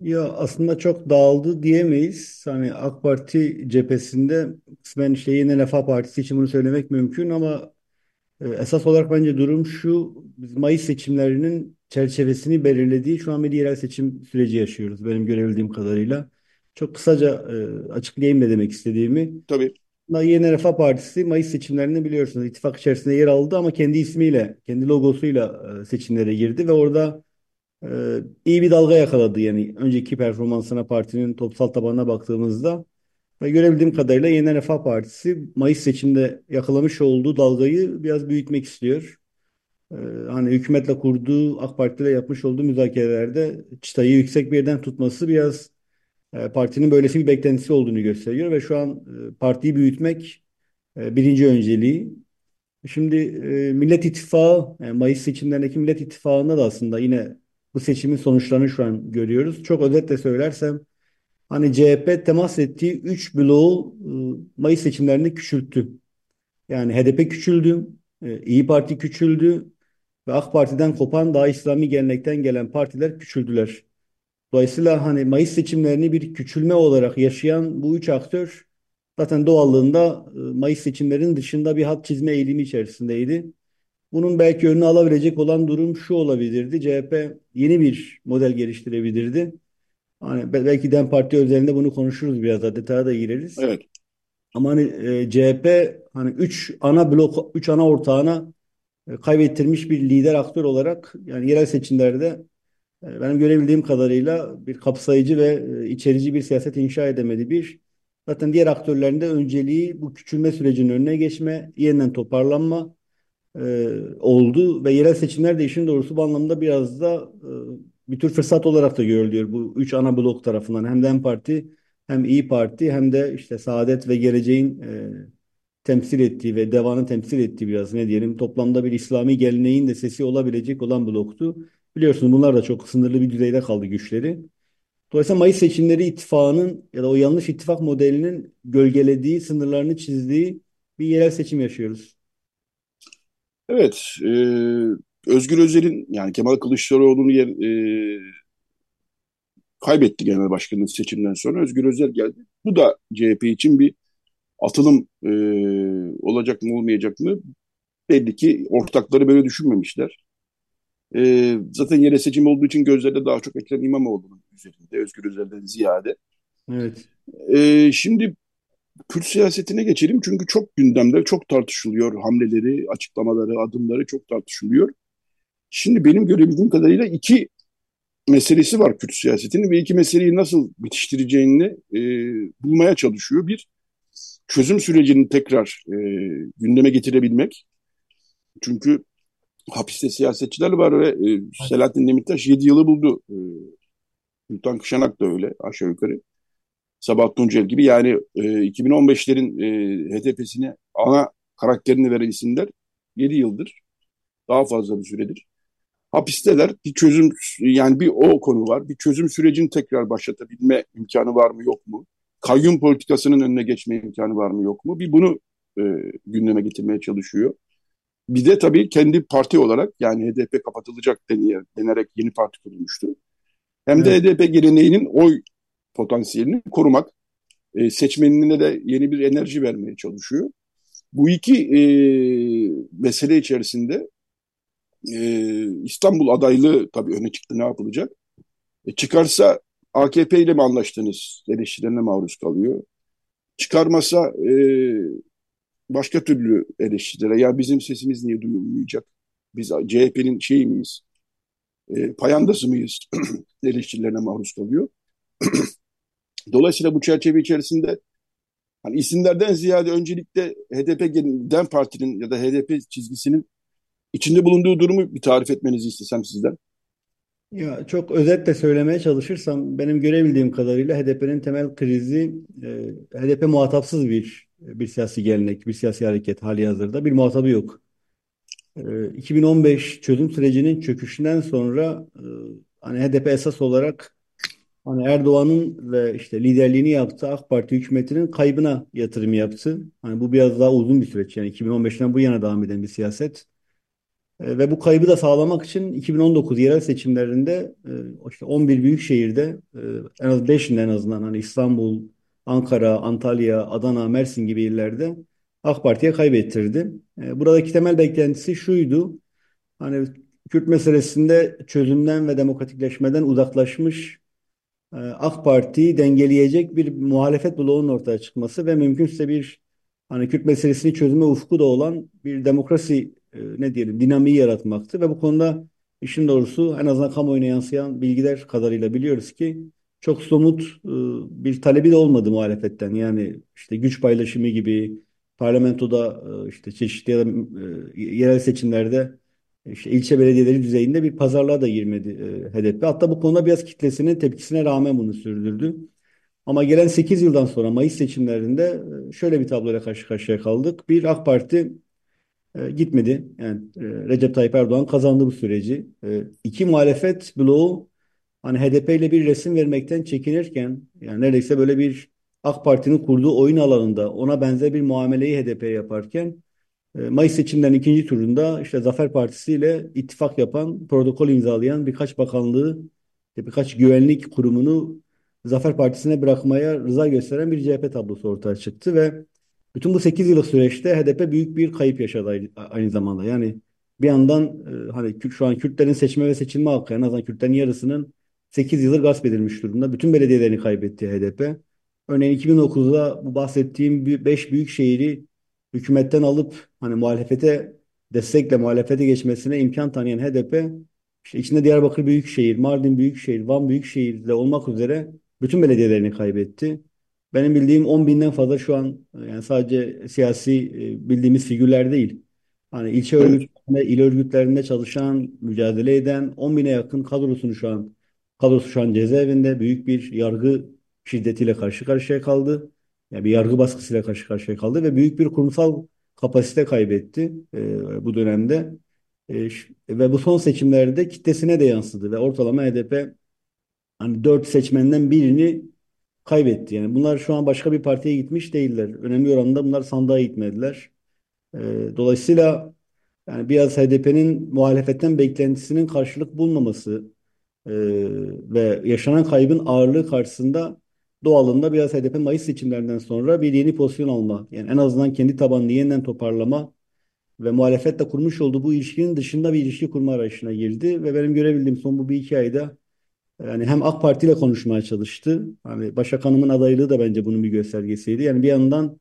Ya aslında çok dağıldı diyemeyiz. Hani AK Parti cephesinde kısmen işte yine Refah Partisi için bunu söylemek mümkün ama esas olarak bence durum şu. Biz Mayıs seçimlerinin çerçevesini belirlediği şu an bir yerel seçim süreci yaşıyoruz benim görebildiğim kadarıyla. Çok kısaca e, açıklayayım ne demek istediğimi. Tabii. Yeni Refah Partisi Mayıs seçimlerinde biliyorsunuz ittifak içerisinde yer aldı ama kendi ismiyle, kendi logosuyla e, seçimlere girdi ve orada e, iyi bir dalga yakaladı. Yani önceki performansına partinin toplumsal tabanına baktığımızda ve görebildiğim kadarıyla Yeni Refah Partisi Mayıs seçimde yakalamış olduğu dalgayı biraz büyütmek istiyor. Ee, hani hükümetle kurduğu AK Parti ile yapmış olduğu müzakerelerde çıtayı yüksek bir yerden tutması biraz e, partinin böylesi bir beklentisi olduğunu gösteriyor ve şu an e, partiyi büyütmek e, birinci önceliği. Şimdi e, Millet İttifakı, yani Mayıs seçimlerindeki Millet İttifakı'nda da aslında yine bu seçimin sonuçlarını şu an görüyoruz. Çok özetle söylersem hani CHP temas ettiği 3 bloğu Mayıs seçimlerinde küçülttü. Yani HDP küçüldü, İyi Parti küçüldü ve AK Parti'den kopan daha İslami gelenekten gelen partiler küçüldüler. Dolayısıyla hani Mayıs seçimlerini bir küçülme olarak yaşayan bu üç aktör zaten doğallığında Mayıs seçimlerinin dışında bir hat çizme eğilimi içerisindeydi. Bunun belki önünü alabilecek olan durum şu olabilirdi. CHP yeni bir model geliştirebilirdi. Hani belki DEM Parti özelinde bunu konuşuruz biraz daha detaya da gireriz. Evet. Ama hani e, CHP hani üç ana blok, üç ana ortağına e, kaybettirmiş bir lider aktör olarak yani yerel seçimlerde e, benim görebildiğim kadarıyla bir kapsayıcı ve e, içerici bir siyaset inşa edemedi bir. Zaten diğer aktörlerin de önceliği bu küçülme sürecinin önüne geçme, yeniden toparlanma e, oldu ve yerel seçimler de işin doğrusu bu anlamda biraz da e, bir tür fırsat olarak da görülüyor bu üç ana blok tarafından. Hem DEM Parti hem İyi Parti hem de işte Saadet ve Geleceğin e, temsil ettiği ve devanın temsil ettiği biraz ne diyelim toplamda bir İslami geleneğin de sesi olabilecek olan bloktu. Biliyorsunuz bunlar da çok sınırlı bir düzeyde kaldı güçleri. Dolayısıyla Mayıs seçimleri ittifakının ya da o yanlış ittifak modelinin gölgelediği, sınırlarını çizdiği bir yerel seçim yaşıyoruz. Evet, e, Özgür Özel'in yani Kemal Kılıçdaroğlu'nun yer, e, kaybetti genel başkanlık seçimden sonra. Özgür Özel geldi. Bu da CHP için bir atılım e, olacak mı olmayacak mı? Belli ki ortakları böyle düşünmemişler. E, zaten yere seçim olduğu için gözlerde daha çok Ekrem İmamoğlu'nun üzerinde Özgür Özel'den ziyade. Evet. E, şimdi Kürt siyasetine geçelim çünkü çok gündemde, çok tartışılıyor. Hamleleri, açıklamaları, adımları çok tartışılıyor. Şimdi benim görebildiğim kadarıyla iki meselesi var Kürt siyasetinin ve iki meseleyi nasıl bitiştireceğini e, bulmaya çalışıyor. Bir, çözüm sürecini tekrar e, gündeme getirebilmek. Çünkü hapiste siyasetçiler var ve e, Selahattin Demirtaş 7 yılı buldu. E, Sultan Kışanak da öyle aşağı yukarı. Sabahat Tuncel gibi yani e, 2015'lerin e, HDP'sine ana karakterini veren isimler 7 yıldır. Daha fazla bir süredir. Hapisteler bir çözüm yani bir o konu var. Bir çözüm sürecini tekrar başlatabilme imkanı var mı yok mu? Kayyum politikasının önüne geçme imkanı var mı yok mu? Bir bunu e, gündeme getirmeye çalışıyor. Bir de tabii kendi parti olarak yani HDP kapatılacak deniyor, denerek yeni parti kurulmuştu. Hem de evet. HDP geleneğinin oy potansiyelini korumak, e, seçmenine de yeni bir enerji vermeye çalışıyor. Bu iki e, mesele içerisinde e, İstanbul adaylığı tabii öne çıktı ne yapılacak? E, çıkarsa AKP ile mi anlaştınız eleştirilerine maruz kalıyor. Çıkarmasa e, başka türlü eleştirilere ya bizim sesimiz niye duyulmayacak? Biz CHP'nin şey miyiz? E, payandası mıyız? *clears throat* eleştirilerine maruz kalıyor. *clears throat* Dolayısıyla bu çerçeve içerisinde hani isimlerden ziyade öncelikle HDP'den partinin ya da HDP çizgisinin içinde bulunduğu durumu bir tarif etmenizi istesem sizden. Ya çok özetle söylemeye çalışırsam benim görebildiğim kadarıyla HDP'nin temel krizi e, HDP muhatapsız bir bir siyasi gelenek, bir siyasi hareket hali hazırda bir muhatabı yok. E, 2015 çözüm sürecinin çöküşünden sonra e, hani HDP esas olarak Hani Erdoğan'ın ve işte liderliğini yaptığı AK Parti hükümetinin kaybına yatırım yaptı. Hani bu biraz daha uzun bir süreç yani 2015'ten bu yana devam eden bir siyaset. E, ve bu kaybı da sağlamak için 2019 yerel seçimlerinde e, işte 11 büyük şehirde e, en az 5'inde en azından hani İstanbul, Ankara, Antalya, Adana, Mersin gibi illerde AK Parti'ye kaybettirdi. E, buradaki temel beklentisi şuydu. Hani Kürt meselesinde çözümden ve demokratikleşmeden uzaklaşmış AK Parti'yi dengeleyecek bir muhalefet bloğunun ortaya çıkması ve mümkünse bir hani Kürt meselesini çözüme ufku da olan bir demokrasi ne diyelim dinamiği yaratmaktı ve bu konuda işin doğrusu en azından kamuoyuna yansıyan bilgiler kadarıyla biliyoruz ki çok somut e, bir talebi de olmadı muhalefetten. Yani işte güç paylaşımı gibi parlamentoda işte çeşitli yerel seçimlerde işte ilçe belediyeleri düzeyinde bir pazarlığa da girmedi e, HDP. Hatta bu konuda biraz kitlesinin tepkisine rağmen bunu sürdürdü. Ama gelen 8 yıldan sonra Mayıs seçimlerinde e, şöyle bir tabloyla karşı karşıya kaldık. Bir AK Parti e, gitmedi. Yani e, Recep Tayyip Erdoğan kazandı bu süreci. E, iki muhalefet bloğu hani HDP ile bir resim vermekten çekinirken yani neredeyse böyle bir AK Parti'nin kurduğu oyun alanında ona benzer bir muameleyi HDP yaparken e, Mayıs seçimlerinin ikinci turunda işte Zafer Partisi ile ittifak yapan, protokol imzalayan birkaç bakanlığı, birkaç güvenlik kurumunu Zafer Partisi'ne bırakmaya rıza gösteren bir CHP tablosu ortaya çıktı ve bütün bu 8 yıllık süreçte HDP büyük bir kayıp yaşadı aynı zamanda. Yani bir yandan e, hani şu an Kürtlerin seçme ve seçilme hakkı en azından Kürtlerin yarısının 8 yıldır gasp edilmiş durumda. Bütün belediyelerini kaybetti HDP. Örneğin 2009'da bu bahsettiğim 5 büyük şehri hükümetten alıp hani muhalefete destekle muhalefete geçmesine imkan tanıyan HDP işte içinde Diyarbakır Büyükşehir, Mardin Büyükşehir, Van Büyükşehir de olmak üzere bütün belediyelerini kaybetti. Benim bildiğim 10 binden fazla şu an yani sadece siyasi e, bildiğimiz figürler değil. Hani ilçe örgütlerinde, il örgütlerinde çalışan, mücadele eden 10 bine yakın kadrosunu şu an kadrosu şu an cezaevinde büyük bir yargı şiddetiyle karşı karşıya kaldı yani bir yargı baskısıyla karşı karşıya kaldı ve büyük bir kurumsal kapasite kaybetti e, bu dönemde. E, ve bu son seçimlerde kitlesine de yansıdı ve ortalama HDP hani dört seçmenden birini kaybetti. Yani bunlar şu an başka bir partiye gitmiş değiller. Önemli oranda bunlar sandığa gitmediler. E, dolayısıyla yani biraz HDP'nin muhalefetten beklentisinin karşılık bulmaması e, ve yaşanan kaybın ağırlığı karşısında doğalında biraz HDP Mayıs seçimlerinden sonra bir yeni pozisyon alma. Yani en azından kendi tabanını yeniden toparlama ve muhalefetle kurmuş olduğu bu ilişkinin dışında bir ilişki kurma arayışına girdi ve benim görebildiğim son bu bir iki ayda yani hem AK Parti ile konuşmaya çalıştı. Hani Başak Hanım'ın adaylığı da bence bunun bir göstergesiydi. Yani bir yandan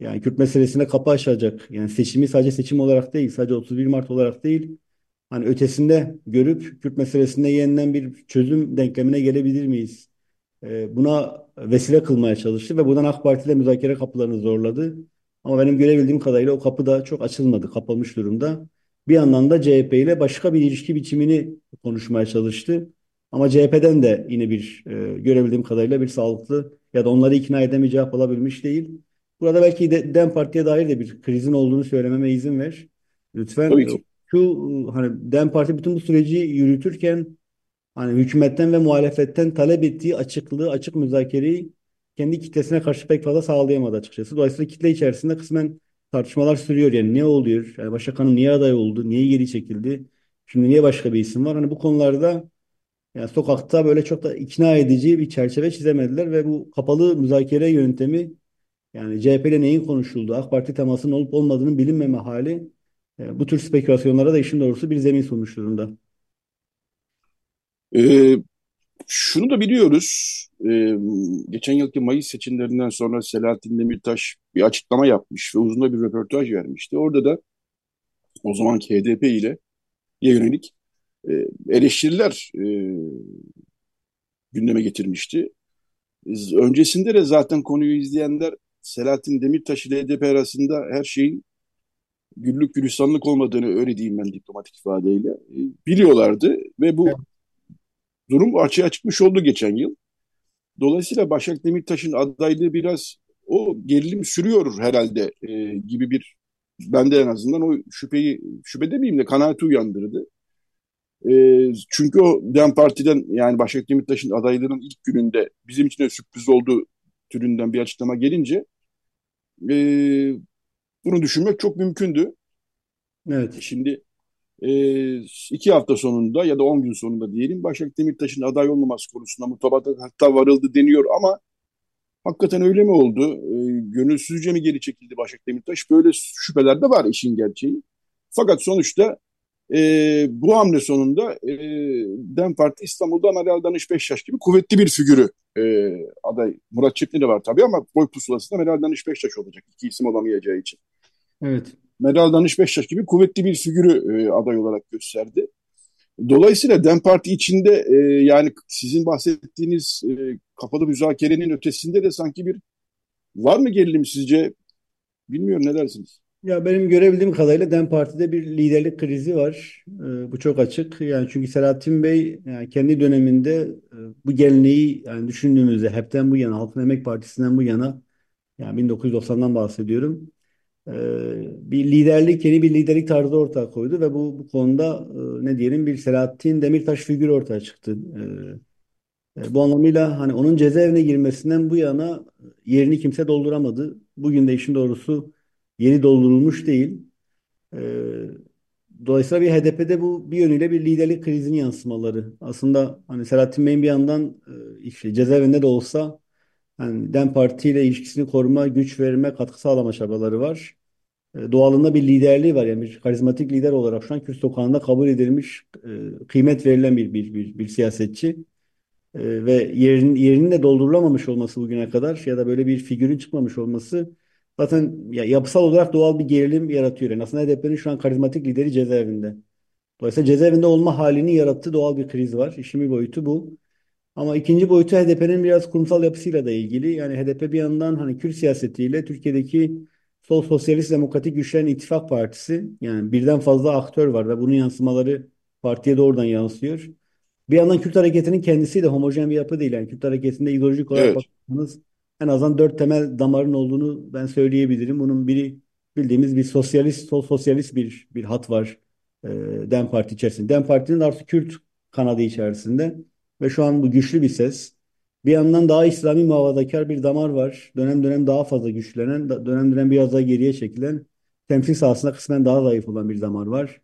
yani Kürt meselesine kapı açacak. Yani seçimi sadece seçim olarak değil, sadece 31 Mart olarak değil. Hani ötesinde görüp Kürt meselesinde yeniden bir çözüm denklemine gelebilir miyiz? Ee, buna vesile kılmaya çalıştı ve buradan AK Parti ile müzakere kapılarını zorladı. Ama benim görebildiğim kadarıyla o kapı da çok açılmadı, kapanmış durumda. Bir yandan da CHP ile başka bir ilişki biçimini konuşmaya çalıştı. Ama CHP'den de yine bir e, görebildiğim kadarıyla bir sağlıklı ya da onları ikna edemeyeceği cevap alabilmiş değil. Burada belki de, DEM Parti'ye dair de bir krizin olduğunu söylememe izin ver. Lütfen Tabii ki. şu hani DEM Parti bütün bu süreci yürütürken hani hükümetten ve muhalefetten talep ettiği açıklığı, açık müzakereyi kendi kitlesine karşı pek fazla sağlayamadı açıkçası. Dolayısıyla kitle içerisinde kısmen tartışmalar sürüyor. Yani ne oluyor? Yani Başak Hanım niye aday oldu? Niye geri çekildi? Şimdi niye başka bir isim var? Hani bu konularda yani sokakta böyle çok da ikna edici bir çerçeve çizemediler ve bu kapalı müzakere yöntemi yani CHP ile neyin konuşulduğu, AK Parti temasının olup olmadığının bilinmeme hali e, bu tür spekülasyonlara da işin doğrusu bir zemin sunmuş durumda. Ee, şunu da biliyoruz. Ee, geçen yılki Mayıs seçimlerinden sonra Selahattin Demirtaş bir açıklama yapmış ve uzun bir röportaj vermişti. Orada da o zamanki HDP ile yönelik e, eleştiriler e, gündeme getirmişti. Öncesinde de zaten konuyu izleyenler Selahattin Demirtaş ile HDP arasında her şeyin güllük gülistanlık olmadığını öyle diyeyim ben diplomatik ifadeyle e, biliyorlardı ve bu durum açığa çıkmış oldu geçen yıl. Dolayısıyla Başak Demirtaş'ın adaylığı biraz o gerilim sürüyor herhalde e, gibi bir bende en azından o şüpheyi şüphe demeyeyim de kanaati uyandırdı. E, çünkü o DEM Parti'den yani Başak Demirtaş'ın adaylığının ilk gününde bizim için de sürpriz olduğu türünden bir açıklama gelince e, bunu düşünmek çok mümkündü. Evet. Şimdi e, iki hafta sonunda ya da on gün sonunda diyelim Başak Demirtaş'ın aday olmaması konusunda mutabata hatta varıldı deniyor ama hakikaten öyle mi oldu? E, gönülsüzce mi geri çekildi Başak Demirtaş? Böyle şüpheler de var işin gerçeği. Fakat sonuçta e, bu hamle sonunda e, DEM Parti İstanbul'da Meral Danış Beştaş gibi kuvvetli bir figürü e, aday. Murat Çepni de var tabii ama boy pusulasında Meral Danış Beştaş olacak. iki isim olamayacağı için. Evet. Meral Danış Beştaş gibi kuvvetli bir figürü e, aday olarak gösterdi. Dolayısıyla DEM Parti içinde e, yani sizin bahsettiğiniz e, kapalı müzakerenin ötesinde de sanki bir var mı gerilim sizce? Bilmiyorum ne dersiniz? Ya benim görebildiğim kadarıyla DEM Parti'de bir liderlik krizi var. Ee, bu çok açık. Yani çünkü Selahattin Bey yani kendi döneminde e, bu geleneği yani düşündüğümüzde hepten bu yana Halkın Emek Partisi'nden bu yana yani 1990'dan bahsediyorum. E, bir liderlik yeni bir liderlik tarzı ortaya koydu ve bu bu konuda e, ne diyelim bir Selahattin Demirtaş figürü ortaya çıktı. E, e, bu anlamıyla hani onun cezaevine girmesinden bu yana yerini kimse dolduramadı. Bugün de işin doğrusu yeni doldurulmuş değil. E, dolayısıyla bir HDP'de bu bir yönüyle bir liderlik krizinin yansımaları. Aslında hani Selahattin Bey'in bir yandan e, işte cezaevinde de olsa yani DEM Parti ile ilişkisini koruma, güç verme, katkı sağlama çabaları var. E, doğalında bir liderliği var. Yani bir karizmatik lider olarak şu an Kürt sokağında kabul edilmiş, e, kıymet verilen bir bir, bir, bir siyasetçi. E, ve yerin, yerinin de doldurulamamış olması bugüne kadar ya da böyle bir figürün çıkmamış olması zaten ya, yapısal olarak doğal bir gerilim yaratıyor. Yani aslında HDP'nin şu an karizmatik lideri cezaevinde. Dolayısıyla cezaevinde olma halini yarattığı doğal bir kriz var. İşin bir boyutu bu. Ama ikinci boyutu HDP'nin biraz kurumsal yapısıyla da ilgili. Yani HDP bir yandan hani Kürt siyasetiyle Türkiye'deki sol sosyalist demokratik güçlerin ittifak partisi yani birden fazla aktör var ve bunun yansımaları partiye doğrudan yansıyor. Bir yandan Kürt hareketinin kendisi de homojen bir yapı değil. Yani Kürt hareketinde ideolojik olarak Evet. bakarsanız en azından dört temel damarın olduğunu ben söyleyebilirim. Bunun biri bildiğimiz bir sosyalist, sol sosyalist bir bir hat var e, DEM Parti içerisinde. DEM Parti'nin artık Kürt kanadı içerisinde ve şu an bu güçlü bir ses. Bir yandan daha İslami muhafazakar bir damar var. Dönem dönem daha fazla güçlenen, dönem dönem biraz daha geriye çekilen, temsil sahasında kısmen daha zayıf olan bir damar var.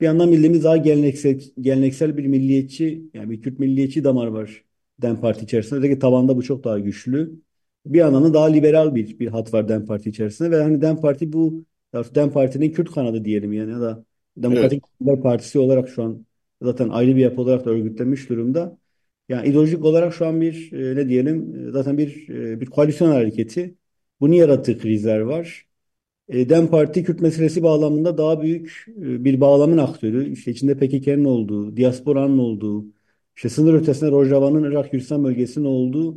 Bir yandan bildiğimiz daha geleneksel, geleneksel bir milliyetçi yani bir Kürt milliyetçi damar var DEM Parti içerisinde. Özellikle tabanda bu çok daha güçlü. Bir yandan da daha liberal bir bir hat var DEM Parti içerisinde ve hani DEM Parti bu DEM Parti'nin Kürt kanadı diyelim yani ya da Demokratik evet. Partisi olarak şu an zaten ayrı bir yapı olarak da örgütlenmiş durumda. Yani ideolojik olarak şu an bir e, ne diyelim e, zaten bir e, bir koalisyon hareketi. Bunu yarattığı krizler var. E, DEM Parti Kürt meselesi bağlamında daha büyük e, bir bağlamın aktörü. İşte içinde PKK'nın olduğu, diasporanın olduğu, işte sınır ötesinde Rojava'nın Irak Kürdistan bölgesinin olduğu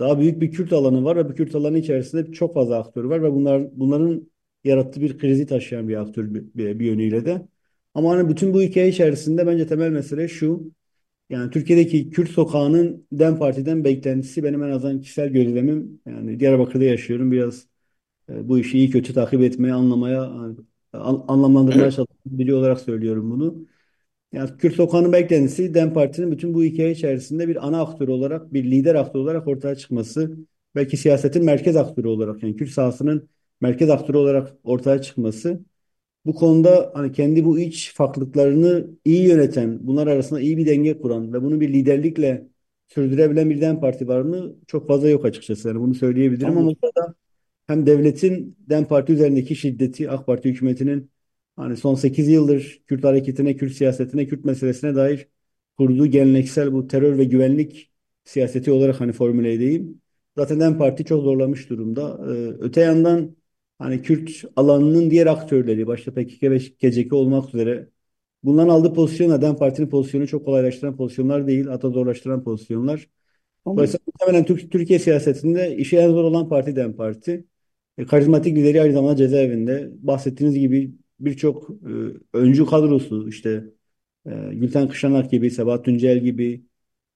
daha büyük bir Kürt alanı var ve bu Kürt alanı içerisinde çok fazla aktör var ve bunlar bunların yarattığı bir krizi taşıyan bir aktör bir, bir yönüyle de. Ama hani bütün bu hikaye içerisinde bence temel mesele şu. Yani Türkiye'deki Kürt sokağının DEM Parti'den beklentisi benim en azından kişisel gözlemim. Yani Diyarbakır'da yaşıyorum. Biraz e, bu işi iyi kötü takip etmeye, anlamaya, an, anlamlandırmaya çalışan biri olarak söylüyorum bunu. Yani Kürt sokağının beklentisi DEM Parti'nin bütün bu hikaye içerisinde bir ana aktör olarak, bir lider aktör olarak ortaya çıkması. Belki siyasetin merkez aktörü olarak, yani Kürt sahasının merkez aktörü olarak ortaya çıkması bu konuda hani kendi bu iç farklılıklarını iyi yöneten, bunlar arasında iyi bir denge kuran ve bunu bir liderlikle sürdürebilen bir DEM Parti var mı? Çok fazla yok açıkçası. Yani bunu söyleyebilirim ama burada hem devletin DEM Parti üzerindeki şiddeti, AK Parti hükümetinin hani son 8 yıldır Kürt hareketine, Kürt siyasetine, Kürt meselesine dair kurduğu geleneksel bu terör ve güvenlik siyaseti olarak hani formüle edeyim. Zaten DEM Parti çok zorlamış durumda. Ee, öte yandan hani Kürt alanının diğer aktörleri başta PKK ve KCK olmak üzere bundan aldığı pozisyon neden partinin pozisyonu çok kolaylaştıran pozisyonlar değil hatta zorlaştıran pozisyonlar. Dolayısıyla muhtemelen Türkiye siyasetinde işi en zor olan parti DEM Parti. E, karizmatik lideri aynı zamanda cezaevinde. Bahsettiğiniz gibi birçok e, öncü kadrosu işte e, Gülten Kışanak gibi, Sebahat Tuncel gibi,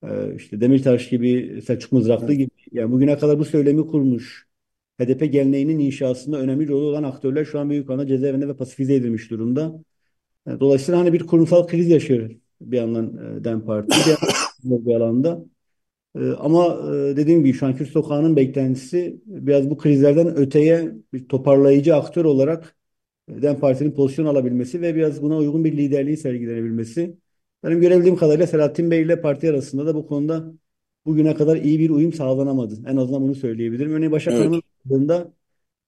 e, işte Demirtaş gibi, Selçuk Mızraklı evet. gibi. Yani bugüne kadar bu söylemi kurmuş HDP geleneğinin inşasında önemli rolü olan aktörler şu an büyük oranda cezaevinde ve pasifize edilmiş durumda. E, dolayısıyla hani bir kurumsal kriz yaşıyor bir yandan e, DEM Parti bir, *coughs* bir alanda. E, ama dediğim gibi şu an Kürt Sokağı'nın beklentisi biraz bu krizlerden öteye bir toparlayıcı aktör olarak DEM Parti'nin pozisyon alabilmesi ve biraz buna uygun bir liderliği sergilenebilmesi. Benim görebildiğim kadarıyla Selahattin Bey ile parti arasında da bu konuda bugüne kadar iyi bir uyum sağlanamadı. En azından bunu söyleyebilirim. Örneğin Başak evet. Hanım'ın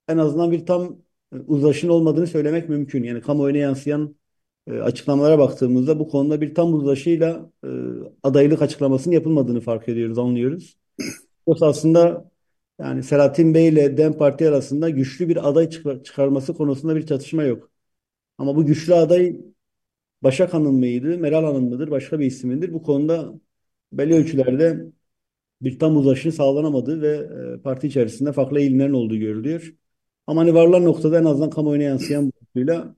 en azından bir tam e, uzlaşın olmadığını söylemek mümkün. Yani kamuoyuna yansıyan e, açıklamalara baktığımızda bu konuda bir tam uzlaşıyla e, adaylık açıklamasının yapılmadığını fark ediyoruz, anlıyoruz. *clears throat* Yoksa aslında yani Selahattin Bey ile DEM Parti arasında güçlü bir aday çıkar çıkarması konusunda bir çatışma yok. Ama bu güçlü aday Başak Hanım mıydı, Meral Hanım mıdır, başka bir isim Bu konuda belli ölçülerde bir tam uzlaşın sağlanamadığı ve e, parti içerisinde farklı eğilimlerin olduğu görülüyor. Ama hani varılan noktada en azından kamuoyuna yansıyan boyutuyla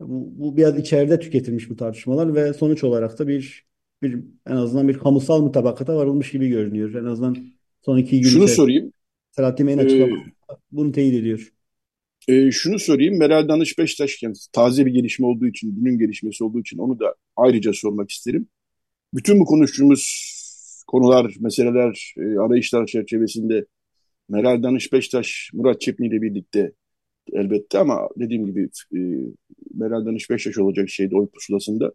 bu, bu biraz içeride tüketilmiş bu tartışmalar ve sonuç olarak da bir bir en azından bir kamusal mutabakata varılmış gibi görünüyor. En azından son iki gün Şunu sorayım. Selahattin Bey'in açıklaması ee, bunu teyit ediyor. E, şunu sorayım. Meral Danış Beştaşken taze bir gelişme olduğu için, günün gelişmesi olduğu için onu da ayrıca sormak isterim. Bütün bu konuştuğumuz konular, meseleler, e, arayışlar çerçevesinde Meral Danış Beştaş, Murat Çepni ile birlikte elbette ama dediğim gibi e, Meral Danış Beştaş olacak şeydi oy pusulasında.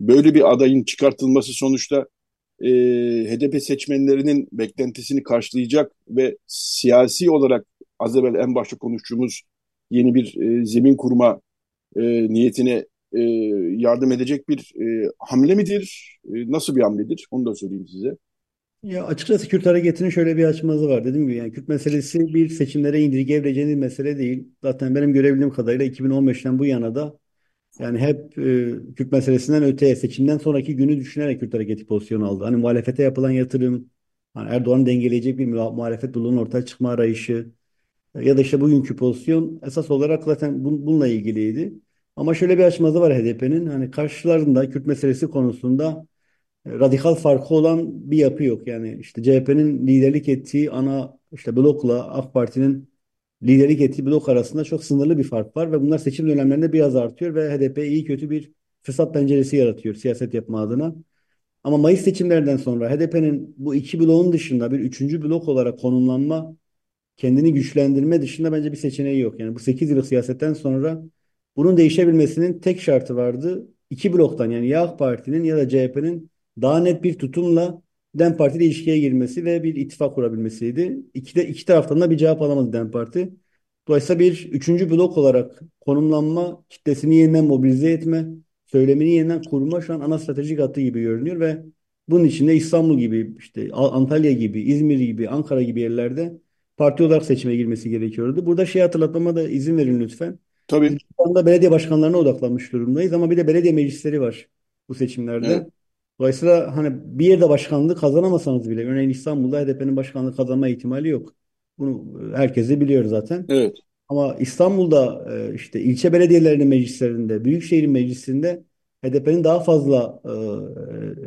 Böyle bir adayın çıkartılması sonuçta e, HDP seçmenlerinin beklentisini karşılayacak ve siyasi olarak az evvel en başta konuştuğumuz yeni bir e, zemin kurma e, niyetine e, yardım edecek bir e, hamle midir? E, nasıl bir hamledir? Onu da söyleyeyim size. Ya açıkçası Kürt hareketinin şöyle bir açmazı var. Dediğim gibi yani Kürt meselesi bir seçimlere indirgeyebileceğiniz mesele değil. Zaten benim görebildiğim kadarıyla 2015'ten bu yana da yani hep e, Kürt meselesinden öteye seçimden sonraki günü düşünerek Kürt hareketi pozisyon aldı. Hani muhalefete yapılan yatırım, hani Erdoğan'ı dengeleyecek bir muhalefet bloğunun ortaya çıkma arayışı ya da işte bugünkü pozisyon esas olarak zaten bun, bununla ilgiliydi. Ama şöyle bir açmazı var HDP'nin. Hani karşılarında Kürt meselesi konusunda radikal farkı olan bir yapı yok. Yani işte CHP'nin liderlik ettiği ana işte blokla AK Parti'nin liderlik ettiği blok arasında çok sınırlı bir fark var ve bunlar seçim dönemlerinde biraz artıyor ve HDP iyi kötü bir fırsat penceresi yaratıyor siyaset yapma adına. Ama Mayıs seçimlerinden sonra HDP'nin bu iki bloğun dışında bir üçüncü blok olarak konumlanma, kendini güçlendirme dışında bence bir seçeneği yok. Yani bu 8 yıllık siyasetten sonra bunun değişebilmesinin tek şartı vardı. iki bloktan yani ya AK Parti'nin ya da CHP'nin daha net bir tutumla DEM Parti ile ilişkiye girmesi ve bir ittifak kurabilmesiydi. İki, de, iki taraftan da bir cevap alamadı DEM Parti. Dolayısıyla bir üçüncü blok olarak konumlanma, kitlesini yeniden mobilize etme, söylemini yeniden kurma şu an ana stratejik hattı gibi görünüyor ve bunun içinde İstanbul gibi, işte Antalya gibi, İzmir gibi, Ankara gibi yerlerde parti olarak seçime girmesi gerekiyordu. Burada şey hatırlatmama da izin verin lütfen. Tabii. Şu anda belediye başkanlarına odaklanmış durumdayız ama bir de belediye meclisleri var bu seçimlerde. Evet. Dolayısıyla hani bir yerde başkanlığı kazanamasanız bile örneğin İstanbul'da HDP'nin başkanlığı kazanma ihtimali yok. Bunu herkes de biliyor zaten. Evet. Ama İstanbul'da e, işte ilçe belediyelerinin meclislerinde, büyükşehir meclisinde HDP'nin daha fazla e,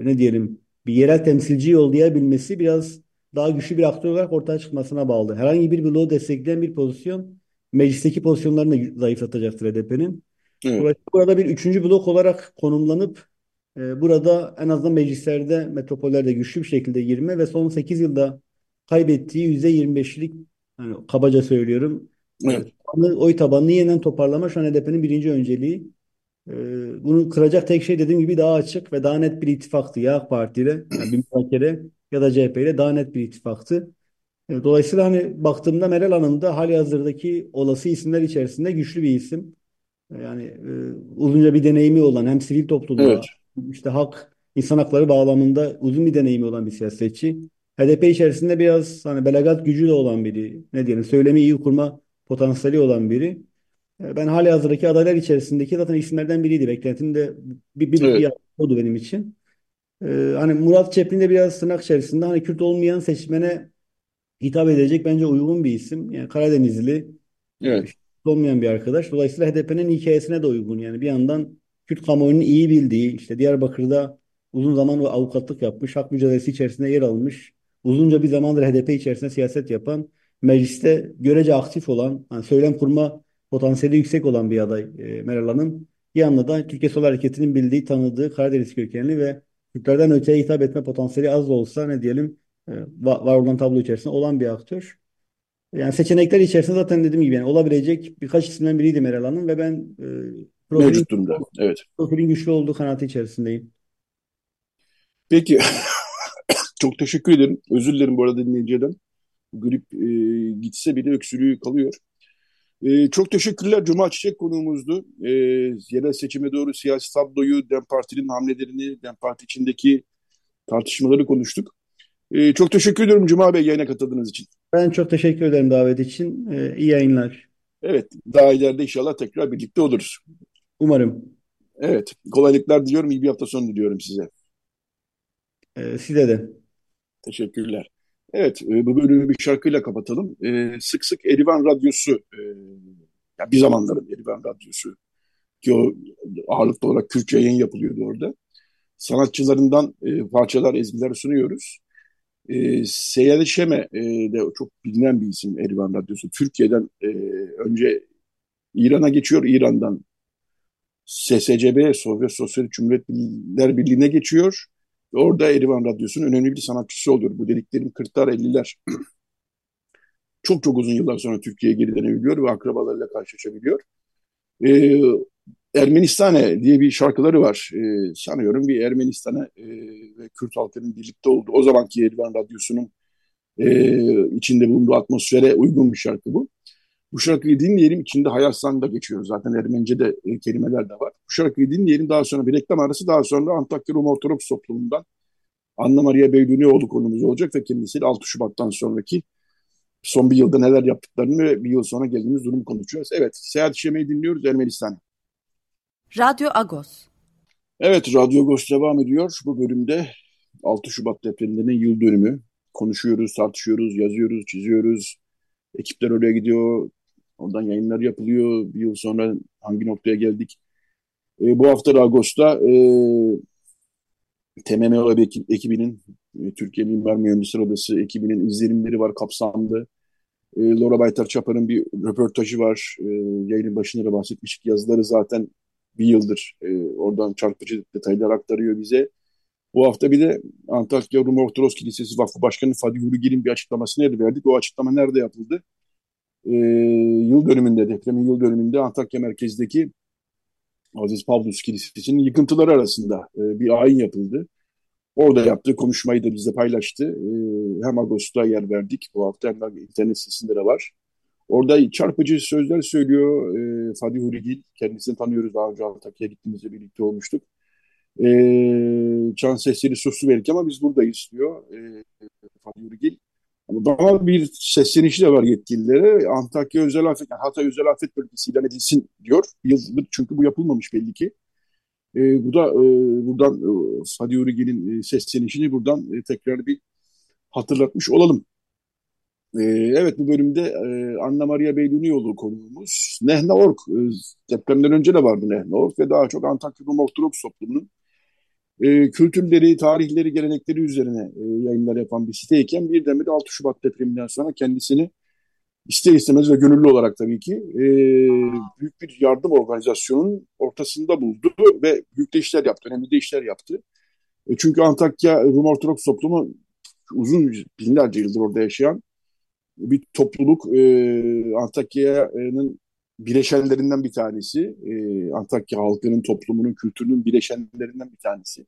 ne diyelim bir yerel temsilci yollayabilmesi biraz daha güçlü bir aktör olarak ortaya çıkmasına bağlı. Herhangi bir bloğu destekleyen bir pozisyon meclisteki pozisyonlarını zayıflatacaktır HDP'nin. Evet. Burada bir üçüncü blok olarak konumlanıp e, burada en azından meclislerde, metropollerde güçlü bir şekilde girme ve son 8 yılda kaybettiği %25'lik yani kabaca söylüyorum Evet. oy tabanını yeniden toparlama şu an HDP'nin birinci önceliği. E, bunu kıracak tek şey dediğim gibi daha açık ve daha net bir ittifaktı ya AK Parti ile yani bir müzakere ya da CHP ile daha net bir ittifaktı. E, Dolayısıyla hani baktığımda Meral Hanım da hali hazırdaki olası isimler içerisinde güçlü bir isim. Yani e, uzunca bir deneyimi olan hem sivil toplumda Evet. İşte hak, insan hakları bağlamında uzun bir deneyimi olan bir siyasetçi. HDP içerisinde biraz hani belagat gücü de olan biri, ne diyelim, söylemi iyi kurma potansiyeli olan biri. E, Ben hali hazırdaki adaylar içerisindeki zaten isimlerden biriydi. Beklentim de bir, bir, Evet. bir oldu benim için. E, hani Murat Çepin de biraz tırnak içerisinde hani Kürt olmayan seçmene hitap edecek bence uygun bir isim. Yani Karadenizli, Evet. olmayan bir arkadaş. Dolayısıyla HDP'nin hikayesine de uygun. Yani bir yandan Kürt kamuoyunun iyi bildiği, işte Diyarbakır'da uzun zaman avukatlık yapmış, hak mücadelesi içerisinde yer almış, uzunca bir zamandır HDP içerisinde siyaset yapan, mecliste görece aktif olan, hani söylem kurma potansiyeli yüksek olan bir aday e, Meral Hanım. Yanda da Türkiye Sol Hareketi'nin bildiği, tanıdığı Karadeniz kökenli ve Kürtlerden öteye hitap etme potansiyeli az da olsa ne diyelim e, va- var olan tablo içerisinde olan bir aktör. Yani seçenekler içerisinde zaten dediğim gibi yani olabilecek birkaç isimden biriydi Meral Hanım ve ben e, profilin, Mevcut durumda. Evet. profilin güçlü olduğu kanaati içerisindeyim. Peki. *coughs* Çok teşekkür ederim. Özür dilerim bu arada dinleyiciden. Grip e, gitse bile öksürüğü kalıyor. E, çok teşekkürler. Cuma Çiçek konuğumuzdu. E, yerel seçime doğru siyasi tabloyu, DEM Parti'nin hamlelerini, DEM Parti içindeki tartışmaları konuştuk. E, çok teşekkür ediyorum Cuma Bey yayına katıldığınız için. Ben çok teşekkür ederim davet için. E, iyi yayınlar. Evet, daha ileride inşallah tekrar birlikte oluruz. Umarım. Evet, kolaylıklar diliyorum. İyi bir hafta sonu diliyorum size. E, size de. Teşekkürler. Evet, e, bu bölümü bir şarkıyla kapatalım. E, sık sık Erivan Radyosu, e, ya bir zamanların Erivan Radyosu ki o ağırlıklı olarak Kürtçe yayın yapılıyordu orada. Sanatçılarından e, parçalar, ezgiler sunuyoruz. E, Seyyade Şeme e, de çok bilinen bir isim Erivan Radyosu. Türkiye'den e, önce İran'a geçiyor, İran'dan SSCB, Sovyet Sosyalist Cumhuriyetler Birliği'ne geçiyor. Orada Erivan Radyosu'nun önemli bir sanatçısı oluyor. Bu dediklerim 40'lar 50'ler. *clears throat* Çok çok uzun yıllar sonra Türkiye'ye geri dönebiliyor ve akrabalarıyla karşılaşabiliyor. Ee, Ermenistane diye bir şarkıları var. Ee, sanıyorum bir Ermenistan'a e, ve Kürt halkının birlikte olduğu o zamanki Erivan Radyosu'nun e, içinde bulunduğu atmosfere uygun bir şarkı bu. Bu şarkıyı dinleyelim. İçinde Hayassan da geçiyor. Zaten Ermenice'de e, kelimeler de var. Bu şarkıyı dinleyelim. Daha sonra bir reklam arası. Daha sonra Antakya Rum Ortodoks toplumundan Anna Maria Beylunioğlu konumuz olacak ve kendisiyle 6 Şubat'tan sonraki son bir yılda neler yaptıklarını ve bir yıl sonra geldiğimiz durumu konuşacağız. Evet, Seyahat Şeme'yi dinliyoruz Ermenistan. Radyo Agos. Evet, Radyo Agos devam ediyor. Bu bölümde 6 Şubat depremlerinin yıl dönümü. Konuşuyoruz, tartışıyoruz, yazıyoruz, çiziyoruz. Ekipler oraya gidiyor. Oradan yayınlar yapılıyor. Bir yıl sonra hangi noktaya geldik? E, bu hafta Ağustos'ta e, TMMO ekibinin, e, Türkiye Mimar Mühendisler Odası ekibinin izlenimleri var kapsamlı. E, Laura Baytar Çapar'ın bir röportajı var. E, yayının başında da bahsetmiştik. Yazıları zaten bir yıldır e, oradan çarpıcı detaylar aktarıyor bize. Bu hafta bir de Antakya Rum Ortodoks Kilisesi Vakfı Başkanı Fadi Hürügil'in bir açıklamasını verdik. O açıklama nerede yapıldı? E, yıl dönümünde, depremin yıl dönümünde Antakya merkezdeki Aziz Pavlus Kilisesi'nin yıkıntıları arasında e, bir ayin yapıldı. Orada yaptığı konuşmayı da bizle paylaştı. E, hem Ağustos'ta yer verdik bu hafta hem de internet sitesinde de var. Orada çarpıcı sözler söylüyor e, Fadi Hurigil. Kendisini tanıyoruz daha önce Antakya'ya gittiğimizde birlikte olmuştuk. E, çan sesleri suslu belki ama biz buradayız diyor e, Fadi Hurigil. Ama bir seslenişi de var yetkililere. Antakya özel afet, yani Hatay özel afet bölgesi ilan edilsin diyor. Yıldır çünkü bu yapılmamış belli ki. E, bu da e, buradan e, Fadi Urigel'in e, seslenişini buradan e, tekrar bir hatırlatmış olalım. E, evet bu bölümde e, Anna Maria Beyluni yolu konuğumuz. Nehne Ork, e, depremden önce de vardı Nehne Ork ve daha çok Antakya Rum Ortodoks toplumunun e, kültürleri, tarihleri, gelenekleri üzerine e, yayınlar yapan bir siteyken birdenbire 6 Şubat depreminden sonra kendisini ister istemez ve gönüllü olarak tabii ki e, büyük bir yardım organizasyonunun ortasında buldu ve büyük de işler yaptı, önemli de işler yaptı. E, çünkü Antakya Rum Ortodoks toplumu uzun binlerce yıldır orada yaşayan bir topluluk. E, Antakya'nın bileşenlerinden bir tanesi. E, Antakya halkının, toplumunun, kültürünün bileşenlerinden bir tanesi.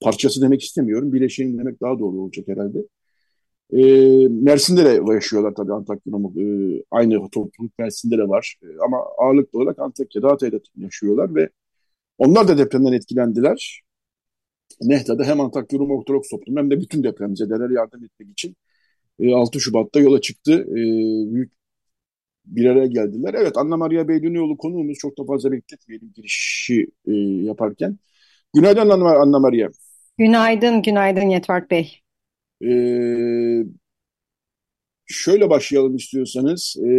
Parçası demek istemiyorum. Bileşeni demek daha doğru olacak herhalde. E, Mersin'de de yaşıyorlar tabii Antakya'nın. E, aynı topluluk Mersin'de de var. E, ama ağırlıklı olarak Antakya'da, Hatay'da yaşıyorlar ve onlar da depremden etkilendiler. Nehta'da hem Antakya Rum Ortodoks toplum hem de bütün depremzedelere yardım etmek için 6 Şubat'ta yola çıktı. Büyük bir araya geldiler. Evet Anna Maria Beydunioğlu konuğumuz çok da fazla bekletmeyelim girişi e, yaparken. Günaydın Anna, Maria. Günaydın, günaydın Yetvart Bey. Ee, şöyle başlayalım istiyorsanız. E,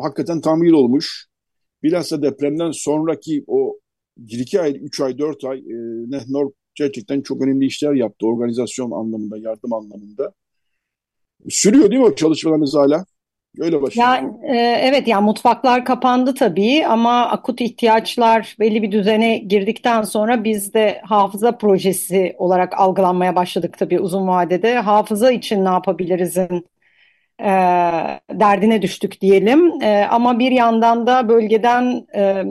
hakikaten tam yıl olmuş. Bilhassa depremden sonraki o 1-2 ay, 3 ay, 4 ay e, Nehnor gerçekten çok önemli işler yaptı. Organizasyon anlamında, yardım anlamında. Sürüyor değil mi o çalışmalarınız hala? Öyle başlıyor. Yani, e, evet yani mutfaklar kapandı tabii ama akut ihtiyaçlar belli bir düzene girdikten sonra biz de hafıza projesi olarak algılanmaya başladık tabii uzun vadede. Hafıza için ne yapabilirizin e, derdine düştük diyelim. E, ama bir yandan da bölgeden e,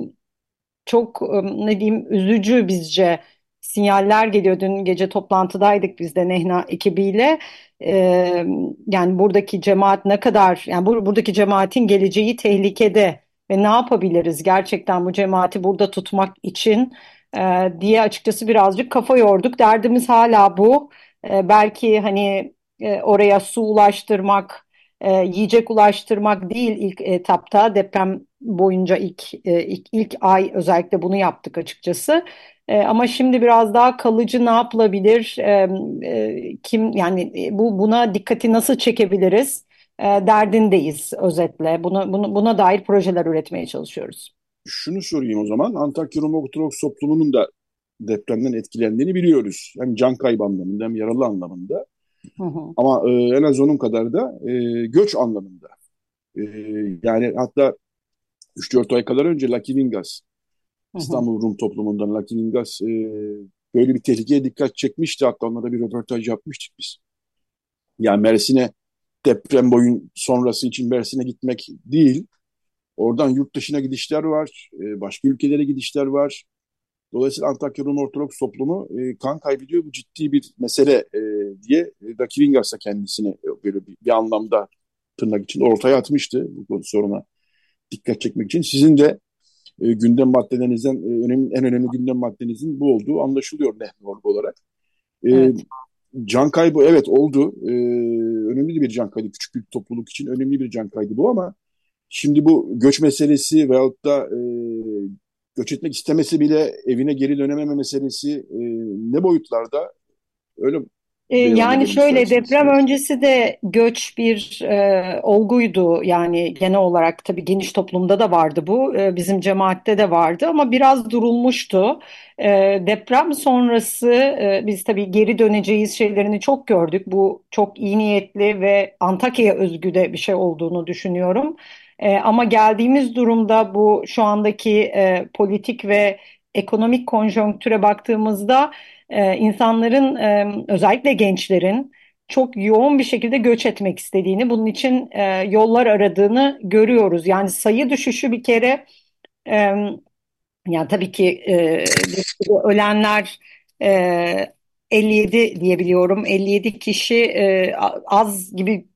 çok e, ne diyeyim üzücü bizce sinyaller geliyor. Dün gece toplantıdaydık biz de Nehna ekibiyle. Ee, yani buradaki cemaat ne kadar, yani bur buradaki cemaatin geleceği tehlikede ve ne yapabiliriz gerçekten bu cemaati burada tutmak için e, diye açıkçası birazcık kafa yorduk. Derdimiz hala bu. E, belki hani e, oraya su ulaştırmak, e, yiyecek ulaştırmak değil ilk etapta deprem boyunca ilk, e, ilk ilk ay özellikle bunu yaptık açıkçası. E, ama şimdi biraz daha kalıcı ne yapılabilir? E, e, kim yani e, bu buna dikkati nasıl çekebiliriz? E, derdindeyiz özetle. Bunu, bunu buna dair projeler üretmeye çalışıyoruz. Şunu sorayım o zaman. Antakya Rum Ortodoks toplumunun da depremden etkilendiğini biliyoruz. Hem can kaybı anlamında hem yaralı anlamında. Hı hı. Ama e, en az onun kadar da e, göç anlamında. E, yani hatta 3-4 ay kadar önce Lucky Vingas İstanbul Rum toplumundan Lucky Vingas e, böyle bir tehlikeye dikkat çekmişti. Hatta onlara bir röportaj yapmıştık biz. Yani Mersin'e deprem boyun sonrası için Mersin'e gitmek değil. Oradan yurt dışına gidişler var. E, başka ülkelere gidişler var. Dolayısıyla Antakya Rum Ortodoks toplumu e, kan kaybediyor. Bu ciddi bir mesele e, diye e, Dakivingas da kendisini e, böyle bir, bir anlamda tırnak için ortaya atmıştı bu soruna dikkat çekmek için. Sizin de e, gündem maddelerinizden e, önemli, en önemli gündem maddenizin bu olduğu anlaşılıyor Nehnorg olarak. E, evet. Can kaybı evet oldu. E, önemli bir can kaybı. Küçük bir topluluk için önemli bir can kaybı bu ama şimdi bu göç meselesi veyahut da e, göç etmek istemesi bile evine geri dönememe meselesi e, ne boyutlarda öyle ee, yani şöyle deprem öncesi de göç bir e, olguydu yani genel olarak tabii geniş toplumda da vardı bu e, bizim cemaatte de vardı ama biraz durulmuştu. E, deprem sonrası e, biz tabii geri döneceğiz şeylerini çok gördük bu çok iyi niyetli ve Antakya'ya özgü de bir şey olduğunu düşünüyorum. E, ama geldiğimiz durumda bu şu andaki e, politik ve ekonomik konjonktüre baktığımızda e, insanların e, özellikle gençlerin çok yoğun bir şekilde göç etmek istediğini, bunun için e, yollar aradığını görüyoruz. Yani sayı düşüşü bir kere e, Yani tabii ki e, ölenler e, 57 diyebiliyorum. 57 kişi e, az gibi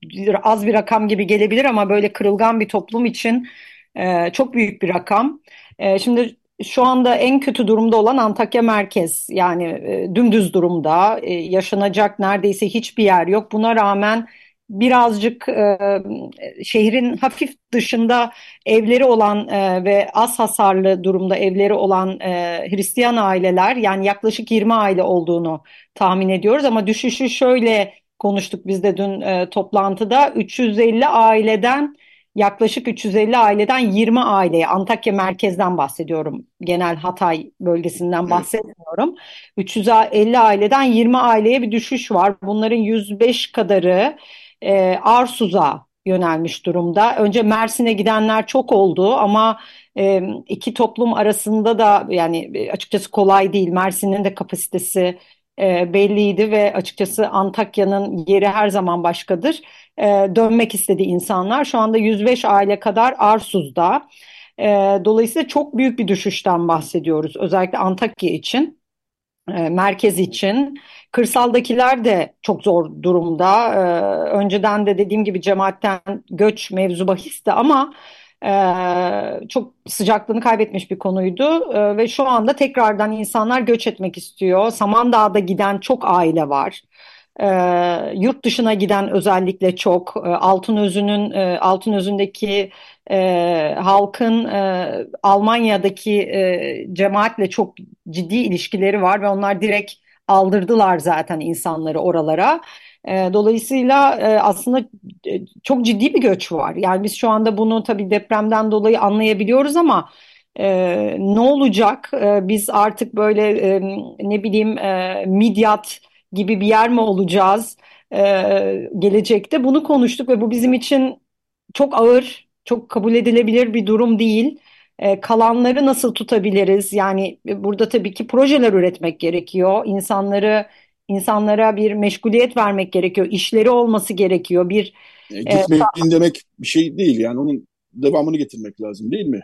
az bir rakam gibi gelebilir ama böyle kırılgan bir toplum için e, çok büyük bir rakam. E, şimdi şu anda en kötü durumda olan Antakya merkez. Yani e, dümdüz durumda. E, yaşanacak neredeyse hiçbir yer yok. Buna rağmen birazcık e, şehrin hafif dışında evleri olan e, ve az hasarlı durumda evleri olan e, Hristiyan aileler yani yaklaşık 20 aile olduğunu tahmin ediyoruz. Ama düşüşü şöyle konuştuk biz de dün e, toplantıda. 350 aileden yaklaşık 350 aileden 20 aileye Antakya merkezden bahsediyorum. Genel Hatay bölgesinden bahsetmiyorum. 350 aileden 20 aileye bir düşüş var. Bunların 105 kadarı e, Arsuz'a yönelmiş durumda. Önce Mersin'e gidenler çok oldu ama e, iki toplum arasında da yani e, açıkçası kolay değil. Mersin'in de kapasitesi e, belliydi ve açıkçası Antakya'nın yeri her zaman başkadır. E, dönmek istedi insanlar. Şu anda 105 aile kadar Arsuz'da. E, dolayısıyla çok büyük bir düşüşten bahsediyoruz özellikle Antakya için, e, merkez için. Kırsaldakiler de çok zor durumda. Ee, önceden de dediğim gibi cemaatten göç mevzu bahisti ama e, çok sıcaklığını kaybetmiş bir konuydu. E, ve şu anda tekrardan insanlar göç etmek istiyor. Samandağ'da giden çok aile var. E, yurt dışına giden özellikle çok. E, Altınözü'nün e, Altınözü'ndeki e, halkın e, Almanya'daki e, cemaatle çok ciddi ilişkileri var ve onlar direkt aldırdılar zaten insanları oralara. E, dolayısıyla e, aslında e, çok ciddi bir göç var. Yani biz şu anda bunu tabii depremden dolayı anlayabiliyoruz ama e, ne olacak? E, biz artık böyle e, ne bileyim e, Midyat gibi bir yer mi olacağız e, gelecekte? Bunu konuştuk ve bu bizim için çok ağır, çok kabul edilebilir bir durum değil. E, kalanları nasıl tutabiliriz? Yani e, burada tabii ki projeler üretmek gerekiyor. İnsanları insanlara bir meşguliyet vermek gerekiyor. İşleri olması gerekiyor. Bir e, gitmeyin e, demek bir şey değil. Yani onun devamını getirmek lazım değil mi?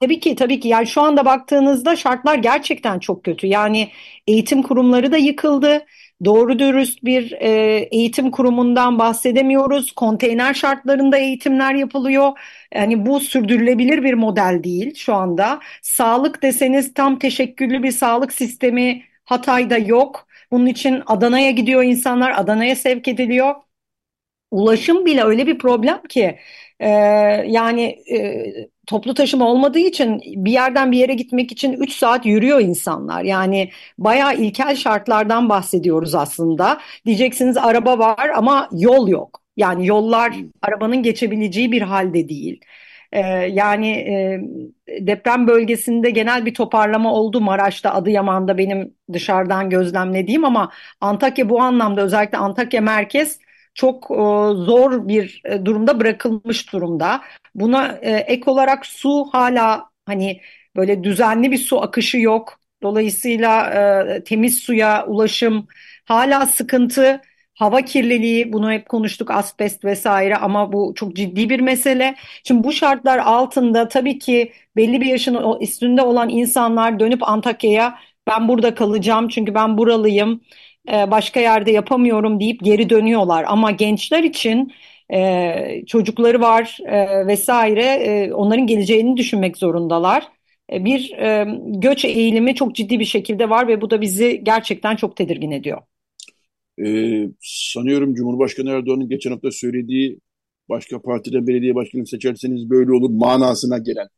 Tabii ki tabii ki yani şu anda baktığınızda şartlar gerçekten çok kötü. Yani eğitim kurumları da yıkıldı. Doğru dürüst bir e, eğitim kurumundan bahsedemiyoruz. Konteyner şartlarında eğitimler yapılıyor. Yani bu sürdürülebilir bir model değil şu anda. Sağlık deseniz tam teşekküllü bir sağlık sistemi Hatay'da yok. Bunun için Adana'ya gidiyor insanlar, Adana'ya sevk ediliyor. Ulaşım bile öyle bir problem ki e, yani e, toplu taşıma olmadığı için bir yerden bir yere gitmek için 3 saat yürüyor insanlar. Yani bayağı ilkel şartlardan bahsediyoruz aslında. Diyeceksiniz araba var ama yol yok. Yani yollar arabanın geçebileceği bir halde değil. Ee, yani e, deprem bölgesinde genel bir toparlama oldu Maraş'ta, Adıyaman'da benim dışarıdan gözlemlediğim ama Antakya bu anlamda özellikle Antakya merkez çok e, zor bir e, durumda bırakılmış durumda. Buna ek olarak su hala hani böyle düzenli bir su akışı yok. Dolayısıyla temiz suya ulaşım hala sıkıntı. Hava kirliliği bunu hep konuştuk asbest vesaire ama bu çok ciddi bir mesele. Şimdi bu şartlar altında tabii ki belli bir yaşın üstünde olan insanlar dönüp Antakya'ya ben burada kalacağım çünkü ben buralıyım e, başka yerde yapamıyorum deyip geri dönüyorlar. Ama gençler için e, çocukları var e, vesaire onların geleceğini düşünmek zorundalar. Bir göç eğilimi çok ciddi bir şekilde var ve bu da bizi gerçekten çok tedirgin ediyor. Ee, sanıyorum Cumhurbaşkanı Erdoğan'ın geçen hafta söylediği başka partide belediye başkanı seçerseniz böyle olur manasına gelen.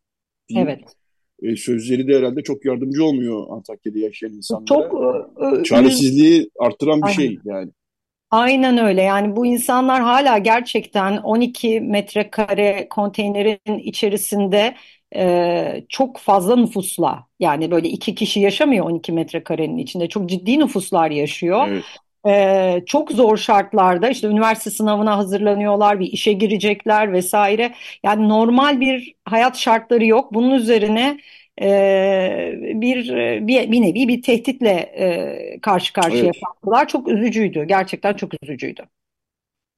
Diyeyim. Evet e, sözleri de herhalde çok yardımcı olmuyor Antakya'da yaşayan insanlara. Çok e, e çaresizliği arttıran bir şey yani. Aynen öyle. Yani bu insanlar hala gerçekten 12 metrekare konteynerin içerisinde e, çok fazla nüfusla yani böyle iki kişi yaşamıyor 12 metrekarenin içinde. Çok ciddi nüfuslar yaşıyor. Evet. Ee, çok zor şartlarda işte üniversite sınavına hazırlanıyorlar, bir işe girecekler vesaire. Yani normal bir hayat şartları yok. Bunun üzerine e, bir, bir bir nevi bir tehditle e, karşı karşıya evet. kaldılar. Çok üzücüydü. Gerçekten çok üzücüydü.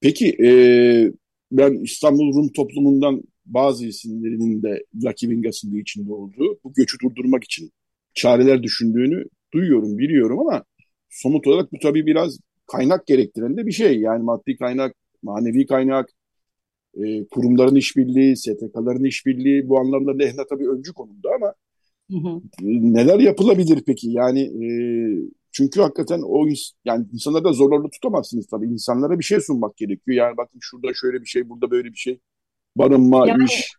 Peki e, ben İstanbul Rum toplumundan bazı isimlerinin de rakibin gasında içinde olduğu bu göçü durdurmak için çareler düşündüğünü duyuyorum, biliyorum ama somut olarak bu tabii biraz kaynak gerektiren de bir şey. Yani maddi kaynak, manevi kaynak, e, kurumların işbirliği, STK'ların işbirliği bu anlamda Lehna tabii öncü konumda ama hı hı. neler yapılabilir peki? Yani e, çünkü hakikaten o yani insanları da zorlarla tutamazsınız tabii. İnsanlara bir şey sunmak gerekiyor. Yani bakın şurada şöyle bir şey, burada böyle bir şey. Barınma, yani, iş.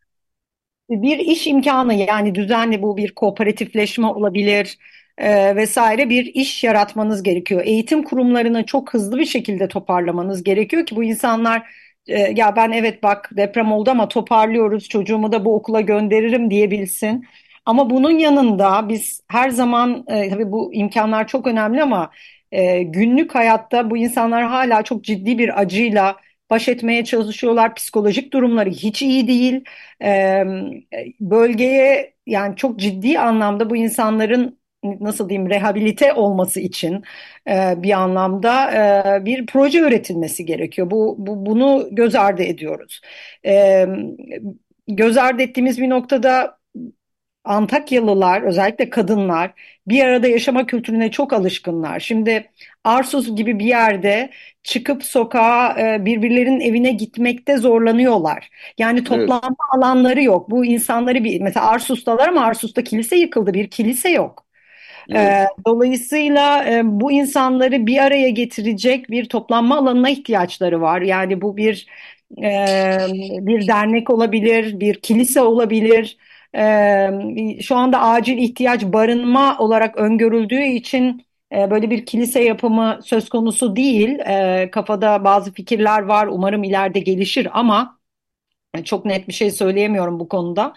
Bir iş imkanı yani düzenli bu bir kooperatifleşme olabilir e, vesaire bir iş yaratmanız gerekiyor. Eğitim kurumlarını çok hızlı bir şekilde toparlamanız gerekiyor ki bu insanlar e, ya ben evet bak deprem oldu ama toparlıyoruz çocuğumu da bu okula gönderirim diyebilsin. Ama bunun yanında biz her zaman e, tabii bu imkanlar çok önemli ama e, günlük hayatta bu insanlar hala çok ciddi bir acıyla baş etmeye çalışıyorlar. Psikolojik durumları hiç iyi değil. E, bölgeye yani çok ciddi anlamda bu insanların nasıl diyeyim rehabilite olması için e, bir anlamda e, bir proje üretilmesi gerekiyor. Bu, bu bunu göz ardı ediyoruz. E, göz ardı ettiğimiz bir noktada Antakyalılar özellikle kadınlar bir arada yaşama kültürüne çok alışkınlar. Şimdi Arsus gibi bir yerde çıkıp sokağa e, birbirlerinin evine gitmekte zorlanıyorlar. Yani toplanma evet. alanları yok. Bu insanları bir mesela Arsus'talar ama Arsus'ta kilise yıkıldı. Bir kilise yok. Evet. Dolayısıyla bu insanları bir araya getirecek bir toplanma alanına ihtiyaçları var. Yani bu bir bir dernek olabilir, bir kilise olabilir şu anda acil ihtiyaç barınma olarak öngörüldüğü için böyle bir kilise yapımı söz konusu değil. Kafada bazı fikirler var. Umarım ileride gelişir ama çok net bir şey söyleyemiyorum bu konuda.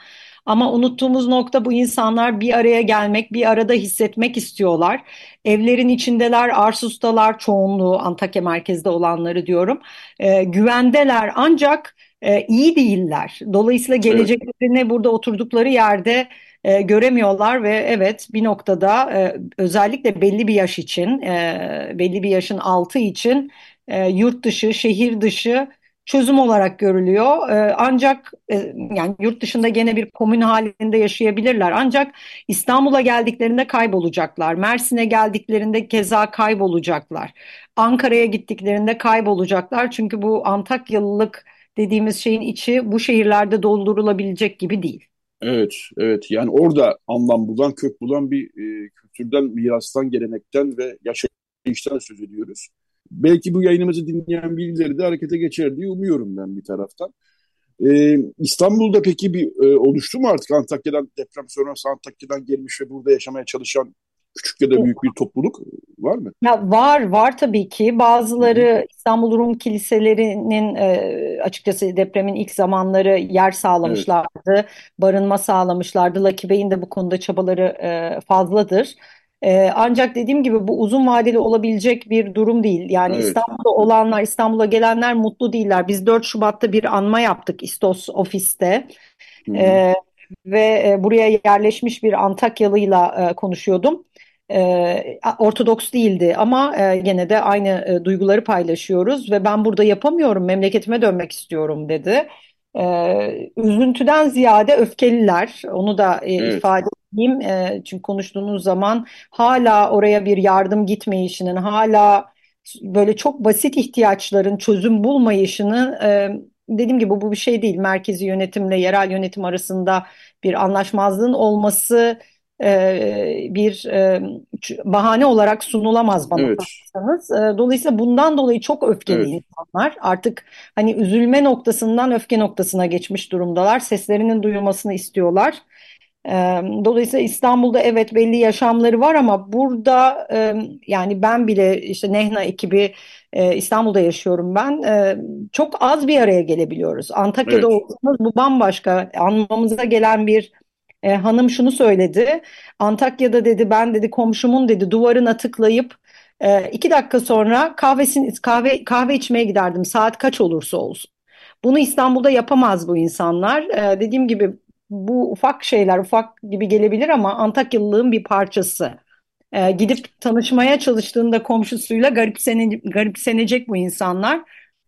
Ama unuttuğumuz nokta bu insanlar bir araya gelmek, bir arada hissetmek istiyorlar. Evlerin içindeler, Arsus'talar çoğunluğu Antakya merkezde olanları diyorum. E, güvendeler ancak e, iyi değiller. Dolayısıyla geleceklerini evet. burada oturdukları yerde e, göremiyorlar ve evet bir noktada e, özellikle belli bir yaş için, e, belli bir yaşın altı için e, yurt dışı, şehir dışı çözüm olarak görülüyor. E, ancak e, yani yurt dışında gene bir komün halinde yaşayabilirler. Ancak İstanbul'a geldiklerinde kaybolacaklar. Mersin'e geldiklerinde keza kaybolacaklar. Ankara'ya gittiklerinde kaybolacaklar. Çünkü bu Antakyalılık dediğimiz şeyin içi bu şehirlerde doldurulabilecek gibi değil. Evet, evet. Yani orada anlam bulan, kök bulan bir e, kültürden, mirastan, gelenekten ve yaşayıştan söz ediyoruz. Belki bu yayınımızı dinleyen birileri de harekete geçer diye umuyorum ben bir taraftan. Ee, İstanbul'da peki bir e, oluştu mu artık Antakya'dan deprem sonrası Antakya'dan gelmiş ve burada yaşamaya çalışan küçük ya da büyük bir topluluk var mı? Ya var, var tabii ki. Bazıları İstanbul Rum kiliselerinin e, açıkçası depremin ilk zamanları yer sağlamışlardı, evet. barınma sağlamışlardı. Lucky Bey'in de bu konuda çabaları e, fazladır. E, ancak dediğim gibi bu uzun vadeli olabilecek bir durum değil. Yani evet. İstanbul'da olanlar, İstanbul'a gelenler mutlu değiller. Biz 4 Şubat'ta bir anma yaptık İstos ofiste. E, ve e, buraya yerleşmiş bir Antakyalıyla e, konuşuyordum e, ortodoks değildi ama e, gene de aynı e, duyguları paylaşıyoruz ve ben burada yapamıyorum memleketime dönmek istiyorum dedi. E, üzüntüden ziyade öfkeliler onu da e, evet. ifade edeyim e, çünkü konuştuğunuz zaman hala oraya bir yardım gitmeyişinin hala böyle çok basit ihtiyaçların çözüm bulmayışını e, dediğim gibi bu bir şey değil merkezi yönetimle yerel yönetim arasında bir anlaşmazlığın olması e, bir e, bahane olarak sunulamaz bana evet. E, dolayısıyla bundan dolayı çok öfkeli evet. insanlar. Artık hani üzülme noktasından öfke noktasına geçmiş durumdalar. Seslerinin duyulmasını istiyorlar. Dolayısıyla İstanbul'da evet belli yaşamları var ama burada yani ben bile işte Nehna ekibi İstanbul'da yaşıyorum ben. Çok az bir araya gelebiliyoruz. Antakya'da evet. olsanız bu bambaşka. Anmamıza gelen bir e, hanım şunu söyledi. Antakya'da dedi ben dedi komşumun dedi duvarına tıklayıp e, iki dakika sonra kahvesini kahve kahve içmeye giderdim saat kaç olursa olsun. Bunu İstanbul'da yapamaz bu insanlar. E, dediğim gibi bu ufak şeyler ufak gibi gelebilir ama Antakyalılığın bir parçası. E, gidip tanışmaya çalıştığında komşusuyla garipsene, garipsenecek bu insanlar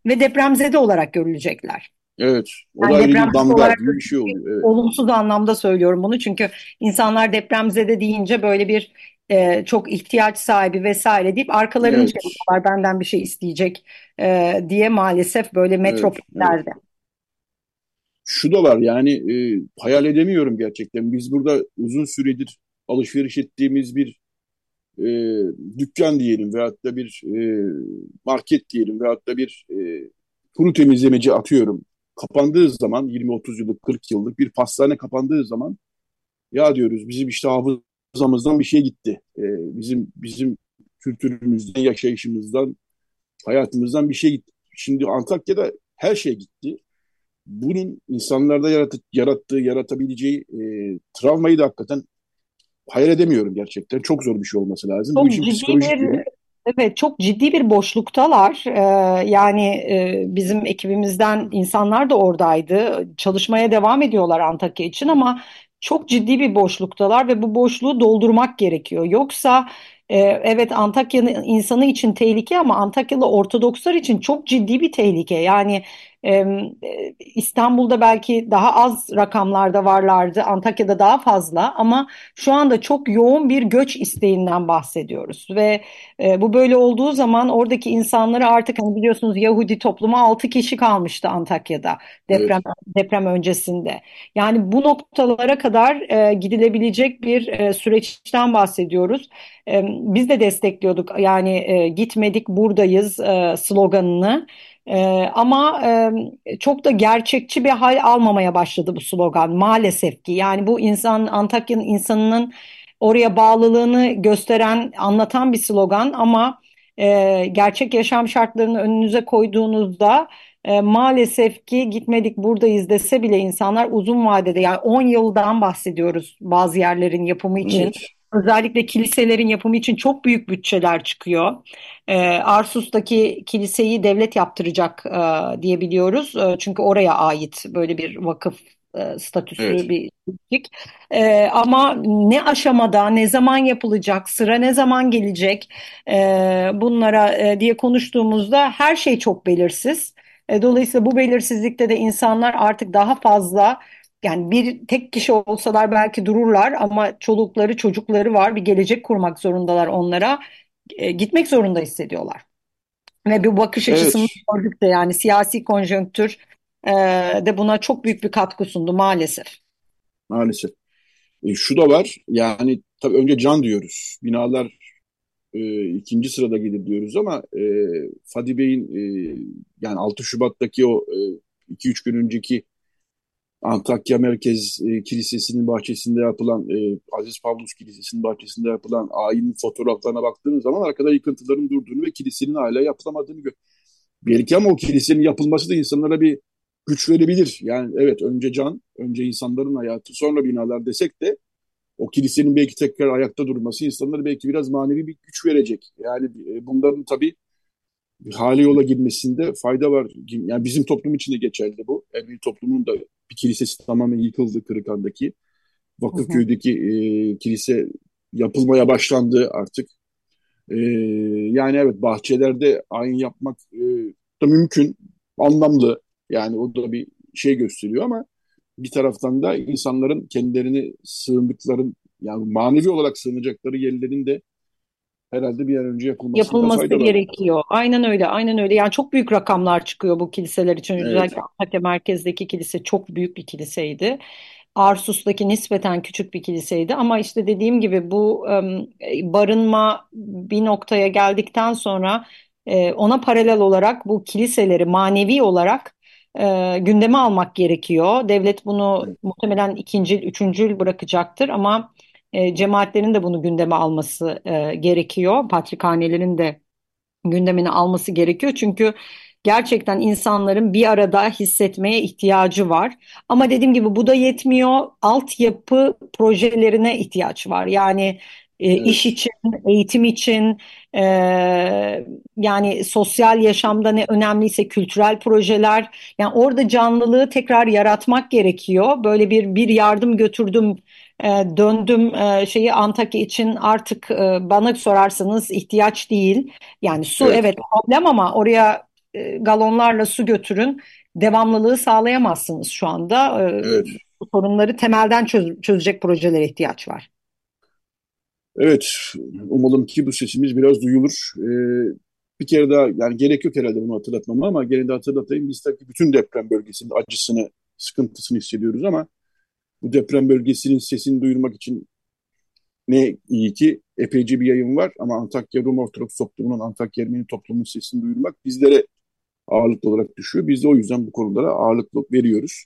ve depremzede olarak görülecekler. Evet. O yani bir damga gibi bir şey oluyor. Evet. Olumsuz anlamda söylüyorum bunu çünkü insanlar depremzede deyince böyle bir e, çok ihtiyaç sahibi vesaire deyip arkalarını evet. çeviriyorlar benden bir şey isteyecek e, diye maalesef böyle metropollerde. Evet, evet. Şu da var yani e, hayal edemiyorum gerçekten. Biz burada uzun süredir alışveriş ettiğimiz bir e, dükkan diyelim veyahut da bir e, market diyelim veyahut da bir e, kuru temizlemeci atıyorum. Kapandığı zaman 20-30 yıllık 40 yıllık bir pastane kapandığı zaman ya diyoruz bizim işte hafızamızdan bir şey gitti. E, bizim bizim kültürümüzden, yaşayışımızdan, hayatımızdan bir şey gitti. Şimdi Antakya'da her şey gitti. Bunun insanlarda yaratı, yarattığı, yaratabileceği e, travmayı da hakikaten hayal edemiyorum gerçekten. Çok zor bir şey olması lazım. Çok Bu işin ciddi bir, Evet çok ciddi bir boşluktalar. Ee, yani e, bizim ekibimizden insanlar da oradaydı. Çalışmaya devam ediyorlar Antakya için ama çok ciddi bir boşluktalar ve bu boşluğu doldurmak gerekiyor. Yoksa e, evet Antakya'nın insanı için tehlike ama Antakyalı Ortodokslar için çok ciddi bir tehlike. Yani e, İstanbul'da belki daha az rakamlarda varlardı, Antakya'da daha fazla ama şu anda çok yoğun bir göç isteğinden bahsediyoruz ve e, bu böyle olduğu zaman oradaki insanları artık hani biliyorsunuz Yahudi toplumu 6 kişi kalmıştı Antakya'da deprem evet. deprem öncesinde. Yani bu noktalara kadar e, gidilebilecek bir e, süreçten bahsediyoruz. E, biz de destekliyorduk yani e, gitmedik buradayız e, sloganını. Ee, ama e, çok da gerçekçi bir hal almamaya başladı bu slogan maalesef ki. Yani bu insan Antakya'nın insanının oraya bağlılığını gösteren, anlatan bir slogan ama e, gerçek yaşam şartlarını önünüze koyduğunuzda e, maalesef ki gitmedik buradayız dese bile insanlar uzun vadede yani 10 yıldan bahsediyoruz bazı yerlerin yapımı için. Evet. Özellikle kiliselerin yapımı için çok büyük bütçeler çıkıyor. E, Arsus'taki kiliseyi devlet yaptıracak e, diye biliyoruz. E, çünkü oraya ait böyle bir vakıf e, statüsü evet. bir lig. E, ama ne aşamada, ne zaman yapılacak, sıra ne zaman gelecek e, bunlara e, diye konuştuğumuzda her şey çok belirsiz. E, dolayısıyla bu belirsizlikte de insanlar artık daha fazla yani bir tek kişi olsalar belki dururlar ama çolukları çocukları var bir gelecek kurmak zorundalar onlara e, gitmek zorunda hissediyorlar. Ve bir bakış evet. açısını gördük de yani siyasi konjonktür e, de buna çok büyük bir katkı sundu maalesef. Maalesef. E, şu da var yani tabii önce can diyoruz. Binalar e, ikinci sırada gelir diyoruz ama e, Fadi Bey'in e, yani 6 Şubat'taki o 2-3 e, gün önceki Antakya Merkez e, Kilisesi'nin bahçesinde yapılan, e, Aziz Pavlus Kilisesi'nin bahçesinde yapılan ayinin fotoğraflarına baktığınız zaman arkada yıkıntıların durduğunu ve kilisenin hala yapılamadığını gör. Belki ama o kilisenin yapılması da insanlara bir güç verebilir. Yani evet önce can, önce insanların hayatı, sonra binalar desek de o kilisenin belki tekrar ayakta durması insanlara belki biraz manevi bir güç verecek. Yani e, bunların tabii hali yola girmesinde fayda var. Yani bizim toplum için de geçerli bu. Ermeni toplumunun da bir kilisesi tamamen yıkıldı Kırıkan'daki. Vakıfköy'deki e, kilise yapılmaya başlandı artık. E, yani evet bahçelerde ayin yapmak e, da mümkün, anlamlı. Yani o da bir şey gösteriyor ama bir taraftan da insanların kendilerini sığındıkların yani manevi olarak sığınacakları yerlerin de herhalde bir an önce yapılması yapılması gerekiyor. Var. Aynen öyle, aynen öyle. Yani çok büyük rakamlar çıkıyor bu kiliseler için. Evet. Özellikle Antakya merkezdeki kilise çok büyük bir kiliseydi. Arsus'taki nispeten küçük bir kiliseydi ama işte dediğim gibi bu barınma bir noktaya geldikten sonra e, ona paralel olarak bu kiliseleri manevi olarak e, gündeme almak gerekiyor. Devlet bunu muhtemelen ikinci, üçüncül bırakacaktır ama e, cemaatlerin de bunu gündeme alması e, gerekiyor. Patrikhanelerin de gündemine alması gerekiyor. Çünkü gerçekten insanların bir arada hissetmeye ihtiyacı var. Ama dediğim gibi bu da yetmiyor. Altyapı projelerine ihtiyaç var. Yani e, evet. iş için, eğitim için, e, yani sosyal yaşamda ne önemliyse kültürel projeler. Yani orada canlılığı tekrar yaratmak gerekiyor. Böyle bir bir yardım götürdüm döndüm e, şeyi Antakya için artık e, bana sorarsanız ihtiyaç değil. Yani su evet, evet problem ama oraya galonlarla su götürün. devamlılığı sağlayamazsınız şu anda. E, evet. Bu sorunları temelden çöz, çözecek projelere ihtiyaç var. Evet, umalım ki bu sesimiz biraz duyulur. Ee, bir kere daha, yani gerek yok herhalde bunu hatırlatmama ama gene de hatırlatayım. Biz tabii bütün deprem bölgesinin acısını, sıkıntısını hissediyoruz ama bu deprem bölgesinin sesini duyurmak için ne iyi ki epeyce bir yayın var ama Antakya Rum Ortodoks toplumunun, Antakya Ermeni toplumunun sesini duyurmak bizlere ağırlıklı olarak düşüyor. Biz de o yüzden bu konulara ağırlıklı veriyoruz.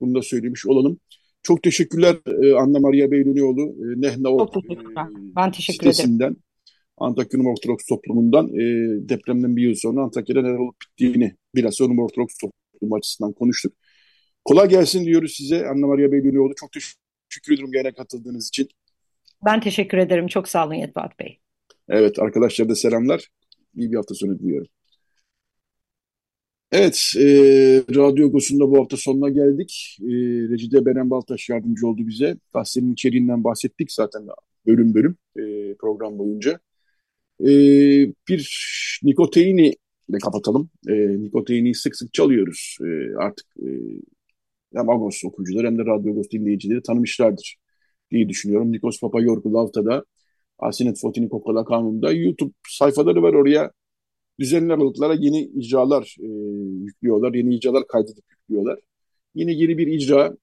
Bunu da söylemiş olalım. Çok teşekkürler e, Anna Maria Beylunioğlu, e, Nehna. Ben teşekkür sitesinden, ederim. Antakya Rum Ortodoks toplumundan e, depremden bir yıl sonra Antakya'da neler olup bittiğini biraz Rum Ortodoks toplumu açısından konuştuk. Kolay gelsin diyoruz size Anna Maria Beylunioğlu. Çok teşekkür ederim gene katıldığınız için. Ben teşekkür ederim. Çok sağ olun Yetvat Bey. Evet arkadaşlar da selamlar. İyi bir hafta sonu diliyorum. Evet, e, Radyo Gosu'nda bu hafta sonuna geldik. E, Recide Beren Baltaş yardımcı oldu bize. Gazetenin içeriğinden bahsettik zaten bölüm bölüm e, program boyunca. E, bir Nikoteini ile kapatalım. E, Nikoteini sık sık çalıyoruz. E, artık e, hem Agos okuyucuları hem de Radyo Agos dinleyicileri tanımışlardır diye düşünüyorum. Nikos Papayorgu Lavta'da Asinet Fotini Kokola Kanun'da YouTube sayfaları var oraya düzenli aralıklara yeni icralar e, yüklüyorlar, yeni icralar kaydedip yüklüyorlar. Yine yeni bir icra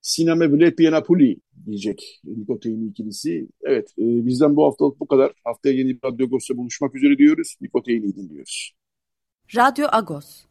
Sinema Vlepi Napoli diyecek Nikotein ikilisi. Evet, e, bizden bu haftalık bu kadar. Haftaya yeni bir Radyo Agos'ta buluşmak üzere diyoruz. Nikoteini dinliyoruz. Radyo Agos